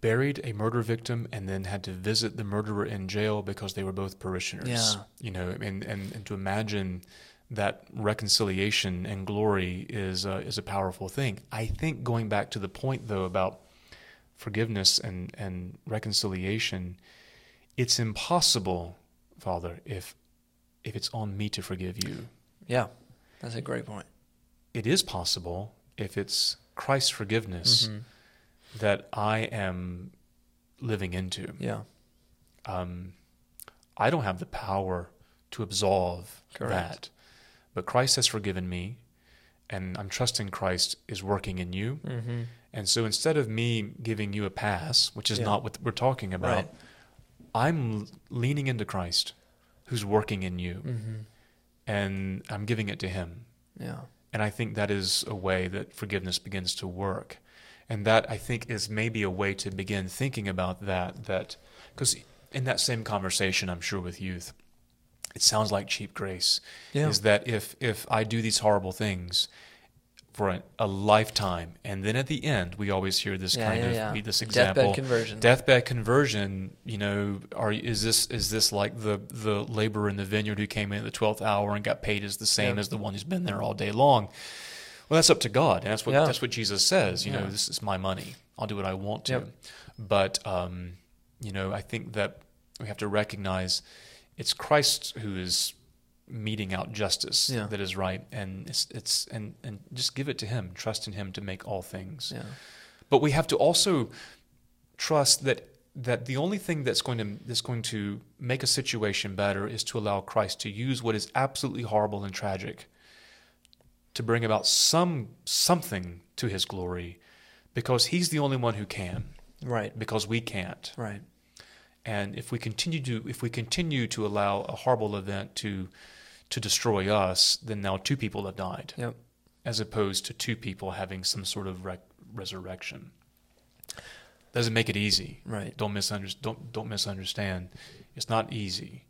buried a murder victim and then had to visit the murderer in jail because they were both parishioners. Yeah. You know, and, and, and to imagine that reconciliation and glory is uh, is a powerful thing. I think going back to the point though about forgiveness and and reconciliation, it's impossible, Father, if if it's on me to forgive you. Yeah, that's a great point. It is possible if it's Christ's forgiveness mm-hmm. that I am living into. Yeah. Um, I don't have the power to absolve Correct. that. But Christ has forgiven me, and I'm trusting Christ is working in you. Mm-hmm. And so instead of me giving you a pass, which is yeah. not what we're talking about, right. I'm leaning into Christ who's working in you. Mm-hmm. And I'm giving it to Him. Yeah. And I think that is a way that forgiveness begins to work. And that I think is maybe a way to begin thinking about that. That because in that same conversation, I'm sure with youth, it sounds like cheap grace yeah. is that if if I do these horrible things for a, a, lifetime, and then at the end we always hear this yeah, kind yeah, of this example deathbed conversion. Deathbed conversion. You know, are is this is this like the the laborer in the vineyard who came in at the twelfth hour and got paid as the same as the one who's been there all day long? Well, that's up to God, and that's what that's what Jesus says. You know, this is my money. I'll do what I want to. Yep. But um, you know, I think that we have to recognize it's Christ who is meting out justice Yeah. that is right, and it's it's and and just give it to Him, trust in Him to make all things. Yeah. But we have to also trust that that the only thing that's going to that's going to make a situation better is to allow Christ to use what is absolutely horrible and tragic to bring about some something to his glory because he's the only one who can Right. because we can't. Right. And if we continue to if we continue to allow a horrible event to to destroy us, then now two people have died Yep. as opposed to two people having some sort of rec- resurrection. Doesn't make it easy. Right. Don't misunderstand. Don't don't misunderstand. It's not easy.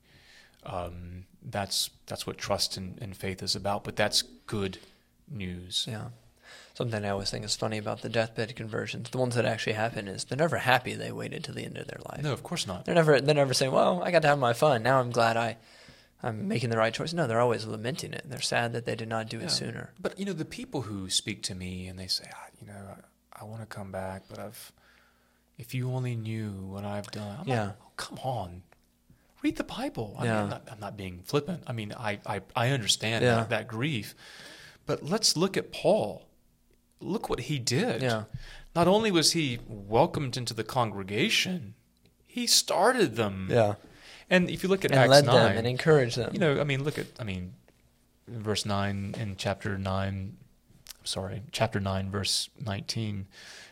Um, that's that's what trust and, and faith is about. But that's good news. Yeah. Something I always think is funny about the deathbed conversions, the ones that actually happen, is they're never happy they waited to the end of their life. No, of course not. They're never they're never saying, "Well, I got to have my fun. Now I'm glad I I'm making the right choice." No, they're always lamenting it. They're sad that they did not do it sooner. But you know, the people who speak to me and they say, ah, you know, I, I want to come back, but I've, if you only knew what I've done. I'm Yeah. Like, oh, come on, read the Bible. I mean, Yeah. I'm not, I'm not being flippant. I mean, I, I, I understand Yeah. that, that grief, but let's look at Paul. Look what he did. Yeah. Not only was he welcomed into the congregation, he started them. Yeah. And if you look at And Acts led 9, them and encouraged them. you know, I mean, look at, I mean, verse 9 in chapter 9, sorry, chapter 9, verse 19.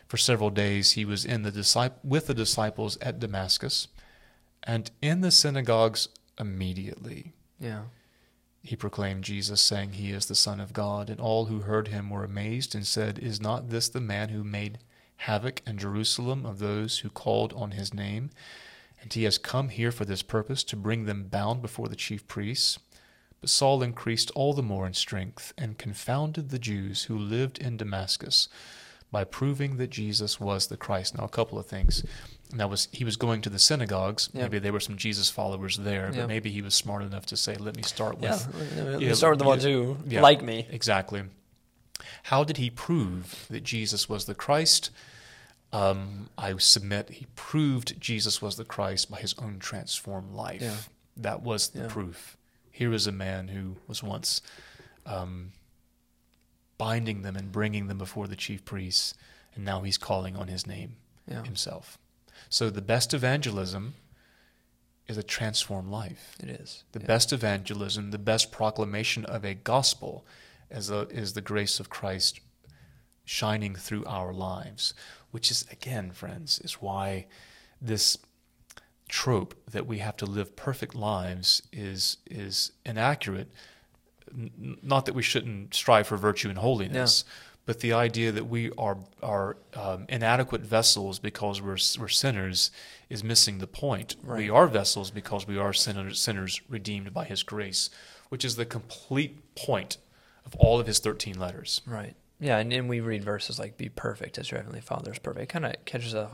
For several days he was in the disciple, with the disciples at Damascus, and in the synagogues immediately yeah. he proclaimed Jesus, saying, He is the Son of God. And all who heard him were amazed and said, Is not this the man who made havoc in Jerusalem of those who called on his name? And he has come here for this purpose, to bring them bound before the chief priests. But Saul increased all the more in strength and confounded the Jews who lived in Damascus by proving that Jesus was the Christ. Now, a couple of things. And that was he was going to the synagogues. Yep. Maybe there were some Jesus followers there, but Yep. maybe he was smart enough to say, "Let me start Yeah. with [LAUGHS] Let me start with the ones who yeah. like me. Exactly. How did he prove that Jesus was the Christ? Um, I submit he proved Jesus was the Christ by his own transformed life. Yeah. That was the Yeah. proof. Here is a man who was once um, binding them and bringing them before the chief priests, and now he's calling on his name Yeah. himself. So the best evangelism is a transformed life. It is. The best evangelism, the best proclamation of a gospel is, a, is the grace of Christ shining through our lives, which is, again, friends, is why this trope that we have to live perfect lives is, is inaccurate. N- not that we shouldn't strive for virtue and holiness, but the idea that we are, are um, inadequate vessels because we're, we're sinners is missing the point. Right. We are vessels because we are sinners, sinners redeemed by His grace, which is the complete point of all of His 13 letters. Right. Yeah, and, and we read verses like "Be perfect as your heavenly Father is perfect." It kind of catches us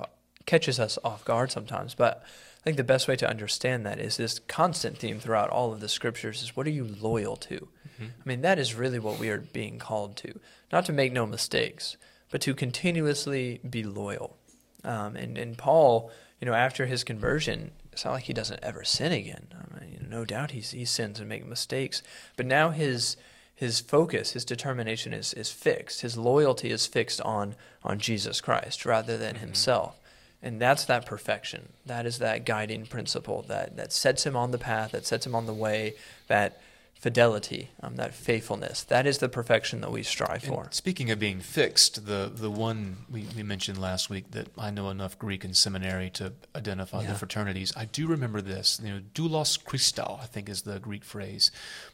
catches us off guard sometimes, but I think the best way to understand that is this constant theme throughout all of the scriptures is what are you loyal to? I mean, that is really what we are being called to, not to make no mistakes, but to continuously be loyal. Um, and and Paul, you know, after his conversion, it's not like he doesn't ever sin again. I mean, no doubt he's, he sins and makes mistakes, but now his his focus, his determination is is fixed. His loyalty is fixed on on Jesus Christ rather than mm-hmm. himself. And that's that perfection. That is that guiding principle that, that sets him on the path, that sets him on the way, that fidelity, um, that faithfulness. That is the perfection that we strive for. And speaking of being fixed, the, the one we, we mentioned last week that I know enough Greek and seminary to identify Yeah. the fraternities. I do remember this. You know, doulos Christou, I think is the Greek phrase.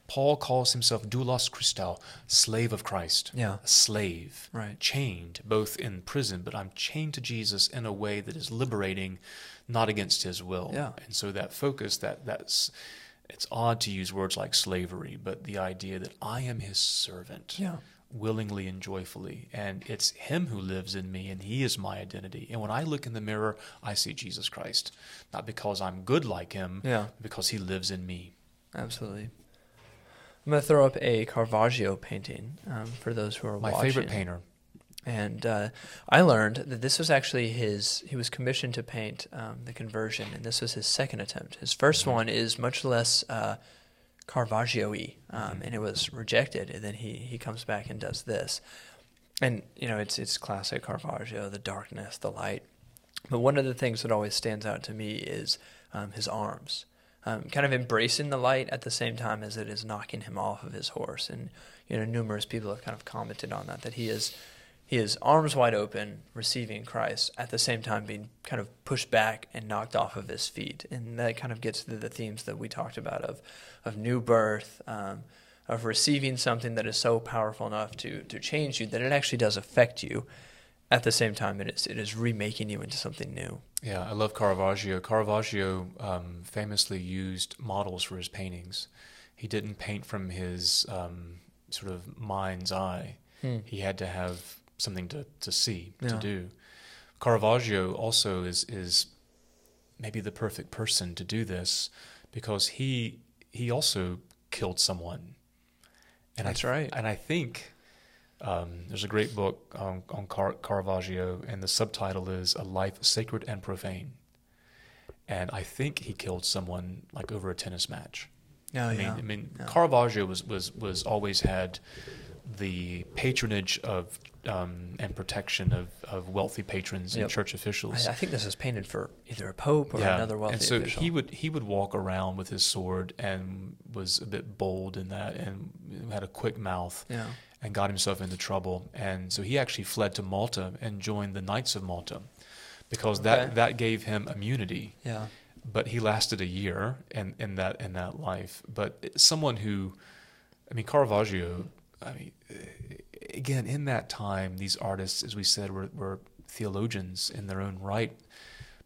Paul calls himself doulos Christou, slave of Christ. Yeah. A slave. Right. Chained, both in prison, but I'm chained to Jesus in a way that is liberating, not against his will. Yeah. And so that focus, that that's it's odd to use words like slavery, but the idea that I am his servant Yeah. willingly and joyfully. And it's Him who lives in me, and He is my identity. And when I look in the mirror, I see Jesus Christ. Not because I'm good like Him, Yeah. because He lives in me. Absolutely. I'm going to throw up a Caravaggio painting um, for those who are My watching. favorite painter. And uh, I learned that this was actually his, he was commissioned to paint um, the conversion, and this was his second attempt. His 1st Mm-hmm. one is much less uh, Caravaggio y, um, mm-hmm. and it was rejected. And then he, he comes back and does this. And, you know, it's, it's classic Caravaggio, the darkness, the light. But one of the things that always stands out to me is um, his arms. Um, kind of embracing the light at the same time as it is knocking him off of his horse. And you know, numerous people have kind of commented on that that he is he is arms wide open, receiving Christ at the same time being kind of pushed back and knocked off of his feet. And that kind of gets to the themes that we talked about of of new birth. Um, of receiving something that is so powerful enough to, to change you that it actually does affect you, at the same time it is it is remaking you into something new. Yeah, I love Caravaggio. Caravaggio um, famously used models for his paintings. He didn't paint from his um, sort of mind's eye. Hmm. He had to have something to, to see, yeah. to do. Caravaggio also is is maybe the perfect person to do this because he he also killed someone. And That's I, right. And I think um, there's a great book on, on Car- Caravaggio, and the subtitle is "A Life Sacred and Profane." And I think he killed someone like over a tennis match. Oh, I mean, yeah. I mean, yeah. Caravaggio was was was always had the patronage of um, and protection of, of wealthy patrons yep. and church officials. I, I, think this is painted for either a pope or yeah. another wealthy and so official. he would he would walk around with his sword and was a bit bold in that and had a quick mouth. Yeah and got himself into trouble. And so he actually fled to Malta and joined the Knights of Malta because okay. that, that gave him immunity. Yeah. But he lasted a year in, in that in that life. But someone who, I mean, Caravaggio, I mean, again, in that time, these artists, as we said, were, were theologians in their own right,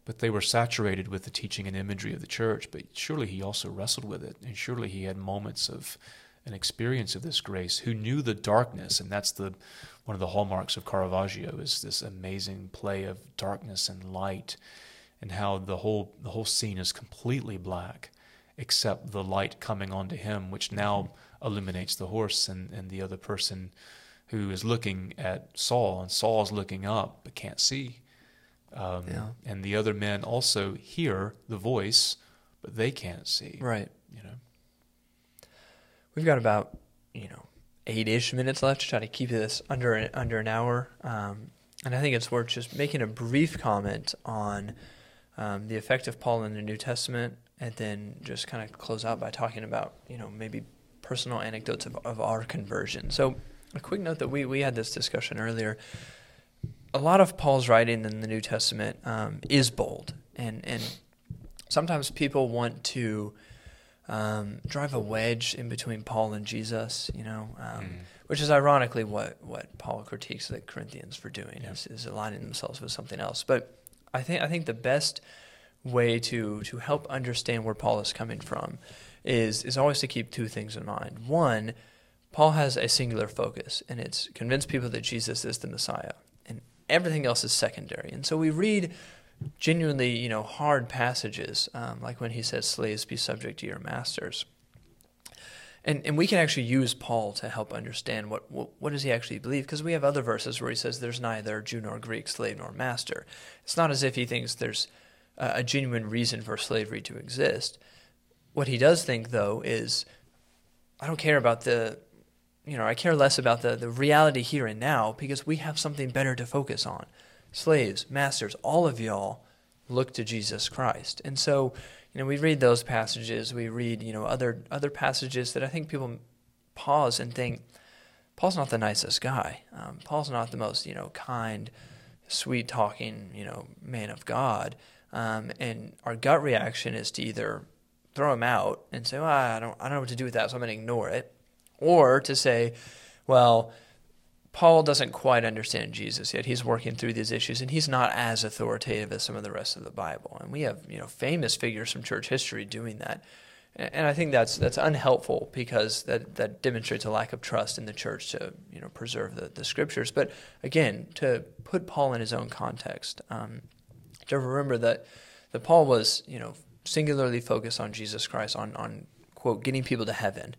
but they were saturated with the teaching and imagery of the church. But surely he also wrestled with it, and surely he had moments of an experience of this grace, who knew the darkness, and that's the one of the hallmarks of Caravaggio is this amazing play of darkness and light, and how the whole the whole scene is completely black, except the light coming onto him, which now illuminates the horse and, and the other person who is looking at Saul, and Saul's looking up but can't see. Um, yeah. And the other men also hear the voice, but they can't see. Right. You know. We've got about you know eight-ish minutes left to try to keep this under an, under an hour, um, and I think it's worth just making a brief comment on um, the effect of Paul in the New Testament, and then just kind of close out by talking about you know maybe personal anecdotes of, of our conversion. So a quick note that we we had this discussion earlier. A lot of Paul's writing in the New Testament um, is bold, and and sometimes people want to um, drive a wedge in between Paul and Jesus, you know, um, mm. which is ironically what, what Paul critiques the Corinthians for doing yeah. is, is aligning themselves with something else. But I think I think the best way to to help understand where Paul is coming from is is always to keep two things in mind. One, Paul has a singular focus, and it's convince people that Jesus is the Messiah, and everything else is secondary. And so we read genuinely, you know, hard passages, um, like when he says, "Slaves, be subject to your masters." And and we can actually use Paul to help understand what what, what does he actually believe, because we have other verses where he says, "There's neither Jew nor Greek, slave nor master." It's not as if he thinks there's a, a genuine reason for slavery to exist. What he does think, though, is, I don't care about the you know, I care less about the, the reality here and now because we have something better to focus on slaves, masters, all of y'all look to Jesus Christ. And so, you know, we read those passages, we read, you know, other other passages that I think people pause and think, Paul's not the nicest guy. Um, Paul's not the most, you know, kind, sweet talking, you know, man of God. Um, and our gut reaction is to either throw him out and say, well, I don't, I don't know what to do with that, so I'm going to ignore it, or to say, well, Paul doesn't quite understand Jesus yet. He's working through these issues, and he's not as authoritative as some of the rest of the Bible. And we have, you know, famous figures from church history doing that. And I think that's that's unhelpful because that, that demonstrates a lack of trust in the church to you know preserve the, the scriptures. But again, to put Paul in his own context, um, to remember that that Paul was you know singularly focused on Jesus Christ, on on quote getting people to heaven,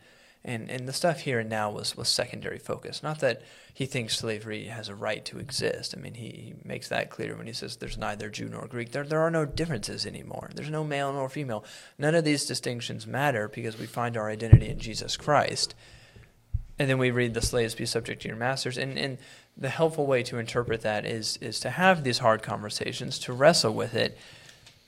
And and the stuff here and now was was secondary focus. Not that he thinks slavery has a right to exist. I mean, he, he makes that clear when he says there's neither Jew nor Greek. There there are no differences anymore. There's no male nor female. None of these distinctions matter because we find our identity in Jesus Christ. And then we read the slaves be subject to your masters. And and the helpful way to interpret that is is to have these hard conversations, to wrestle with it.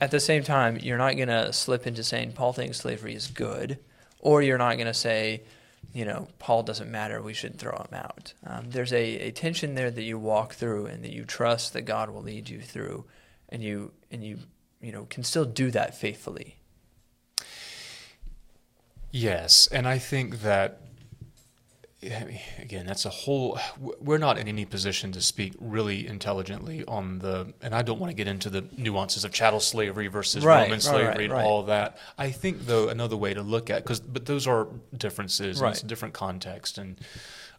At the same time, you're not going to slip into saying Paul thinks slavery is good, or you're not going to say, you know, Paul doesn't matter, we should throw him out. Um, there's a, a tension there that you walk through and that you trust that God will lead you through, and you and you you know can still do that faithfully. Yes, and I think that again, that's a whole. We're not in any position to speak really intelligently on the, and I don't want to get into the nuances of chattel slavery versus right, Roman slavery right, right, and all that. I think, though, another way to look at because, but those are differences. Right. it's a different context, and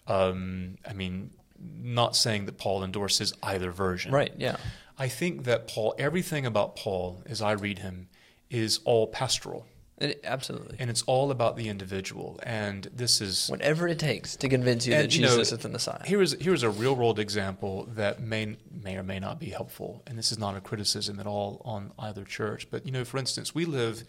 um, I mean, not saying that Paul endorses either version. Right. Yeah. I think that Paul, everything about Paul, as I read him, is all pastoral. It, absolutely. And it's all about the individual. And this is whatever it takes to convince you and, that Jesus you know, is the Messiah. Here is here's a real world example that may may or may not be helpful. And this is not a criticism at all on either church. But you know, for instance, we live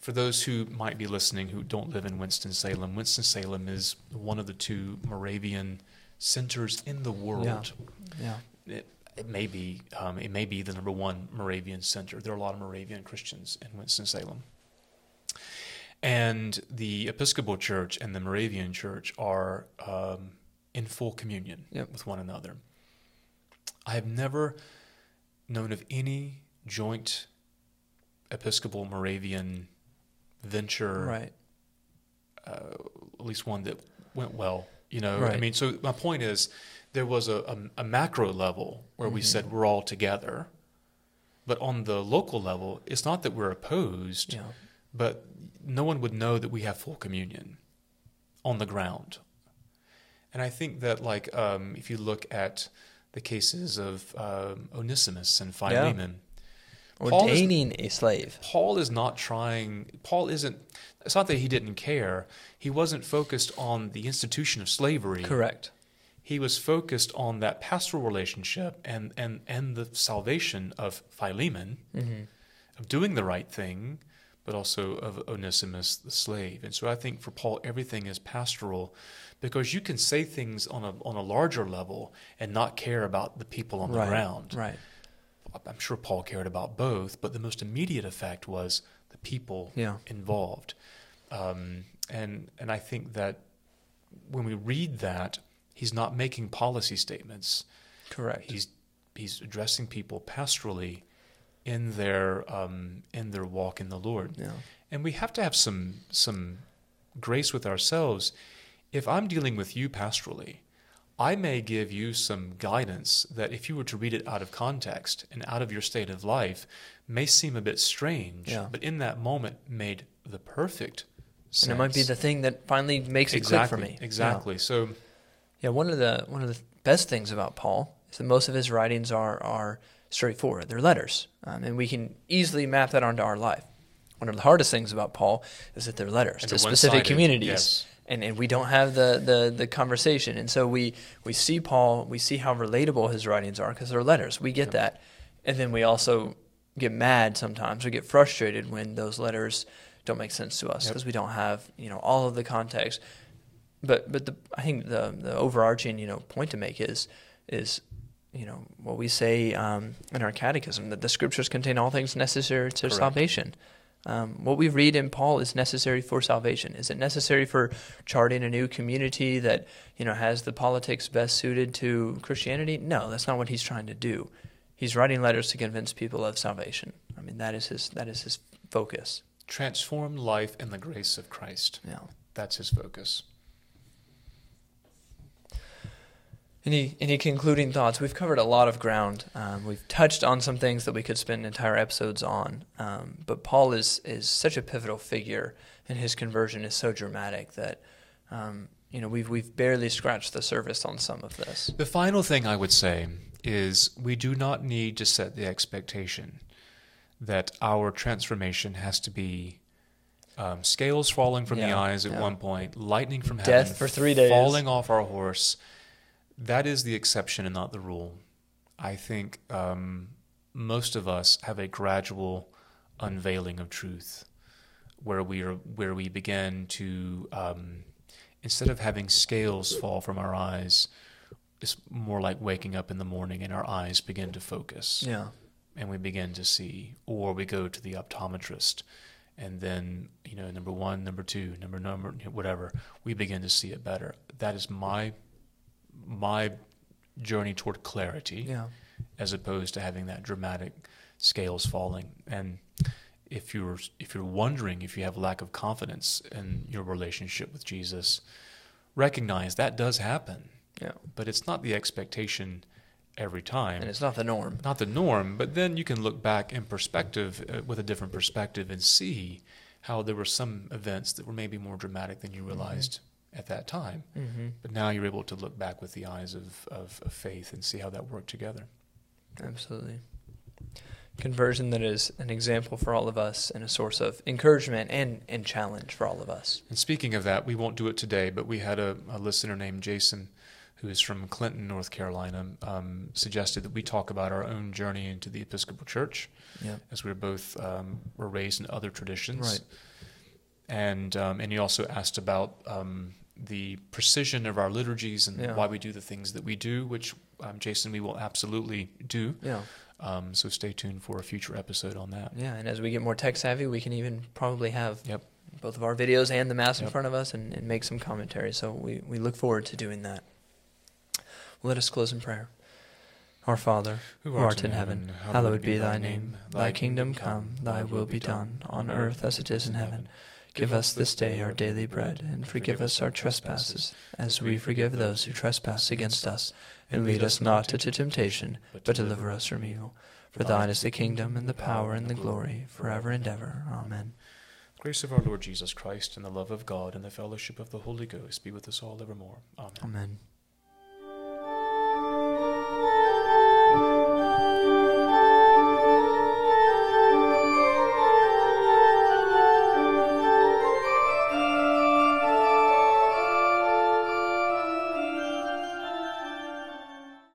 for those who might be listening who don't live in Winston-Salem, Winston-Salem is one of the two Moravian centers in the world. Yeah. yeah. It, it may be um, it may be the number one Moravian center. There are a lot of Moravian Christians in Winston Salem. And the Episcopal Church and the Moravian Church are um, in full communion yep. with one another. I have never known of any joint Episcopal Moravian venture, right? Uh, at least one that went well. You know, right. I mean, so my point is, there was a, a, a macro level where mm-hmm. we said we're all together, but on the local level, it's not that we're opposed, yeah. but no one would know that we have full communion on the ground. And I think that, like, um, if you look at the cases of um, Onesimus and Philemon, yeah. ordaining is, a slave. Paul is not trying. Paul isn't. It's not that he didn't care. He wasn't focused on the institution of slavery. Correct. He was focused on that pastoral relationship and and and the salvation of Philemon, mm-hmm. of doing the right thing, but also of Onesimus the slave. And so I think for Paul, everything is pastoral because you can say things on a, on a larger level and not care about the people on the right, ground. Right. I'm sure Paul cared about both, but the most immediate effect was the people yeah. involved. Um, and, and I think that when we read that, he's not making policy statements. Correct. He's, he's addressing people pastorally in their um, in their walk in the Lord. Yeah. And we have to have some some grace with ourselves. If I'm dealing with you pastorally, I may give you some guidance that if you were to read it out of context and out of your state of life may seem a bit strange, yeah. but in that moment made the perfect sense. And it might be the thing that finally makes exactly, it click for me. Exactly. Yeah. So Yeah, one of the one of the best things about Paul is that most of his writings are are straightforward. They're letters, um, and we can easily map that onto our life. One of the hardest things about Paul is that they're letters and to specific communities. Yes. And, and we don't have the, the, the conversation. And so we, we see Paul, we see how relatable his writings are because they're letters. We get yep. that. And then we also get mad sometimes or get frustrated when those letters don't make sense to us because yep. we don't have you know all of the context. But but the, I think the the overarching you know point to make is is you know what we say um, in our catechism that the scriptures contain all things necessary to Correct. salvation. Um, what we read in Paul is necessary for salvation. Is it necessary for charting a new community that you know has the politics best suited to Christianity? No, that's not what he's trying to do. He's writing letters to convince people of salvation. I mean, that is his that is his focus. Transform life in the grace of Christ. Yeah, that's his focus. Any any concluding thoughts? We've covered a lot of ground. Um, we've touched on some things that we could spend entire episodes on. Um, but Paul is is such a pivotal figure, and his conversion is so dramatic that um, you know we've we've barely scratched the surface on some of this. The final thing I would say is we do not need to set the expectation that our transformation has to be um, scales falling from the eyes at yeah. one point, lightning from Death heaven, for three days. falling off our horse. That is the exception and not the rule. I think um, most of us have a gradual unveiling of truth, where we are where we begin to um, instead of having scales fall from our eyes, it's more like waking up in the morning and our eyes begin to focus Yeah. and we begin to see, or we go to the optometrist, and then you know number one, number two, number number whatever, we begin to see it better. That is my my journey toward clarity, Yeah. as opposed to having that dramatic scales falling. And if you're if you're wondering if you have lack of confidence in your relationship with Jesus, recognize that does happen, Yeah. but it's not the expectation every time And it's not the norm. not the norm, but then you can look back in perspective uh, with a different perspective and see how there were some events that were maybe more dramatic than you realized at that time. Mm-hmm. But now you're able to look back with the eyes of, of, of faith and see how that worked together. Absolutely. Conversion that is an example for all of us and a source of encouragement and, and challenge for all of us. And speaking of that, we won't do it today, but we had a, a listener named Jason who is from Clinton, North Carolina, um, suggested that we talk about our own journey into the Episcopal Church. Yeah. as we were both um, were raised in other traditions. Right. And um, and he also asked about um, the precision of our liturgies and Yeah. why we do the things that we do, which um, Jason, we will absolutely do. Yeah. Um, so stay tuned for a future episode on that. Yeah. And as we get more tech savvy, we can even probably have Yep. both of our videos and the mass in front of us and, and make some commentary. So we, we look forward to doing that. Let us close in prayer. Our Father, who art in heaven, hallowed be thy name. Thy kingdom come, thy will be done, on earth as it is in heaven. Give us this day our daily bread, and forgive us our trespasses, as we forgive those who trespass against us. And lead us not into temptation, but deliver us from evil. For thine is the kingdom, and the power, and the glory, forever and ever. Amen. Grace of our Lord Jesus Christ and the love of God and the fellowship of the Holy Ghost be with us all evermore. Amen. Amen.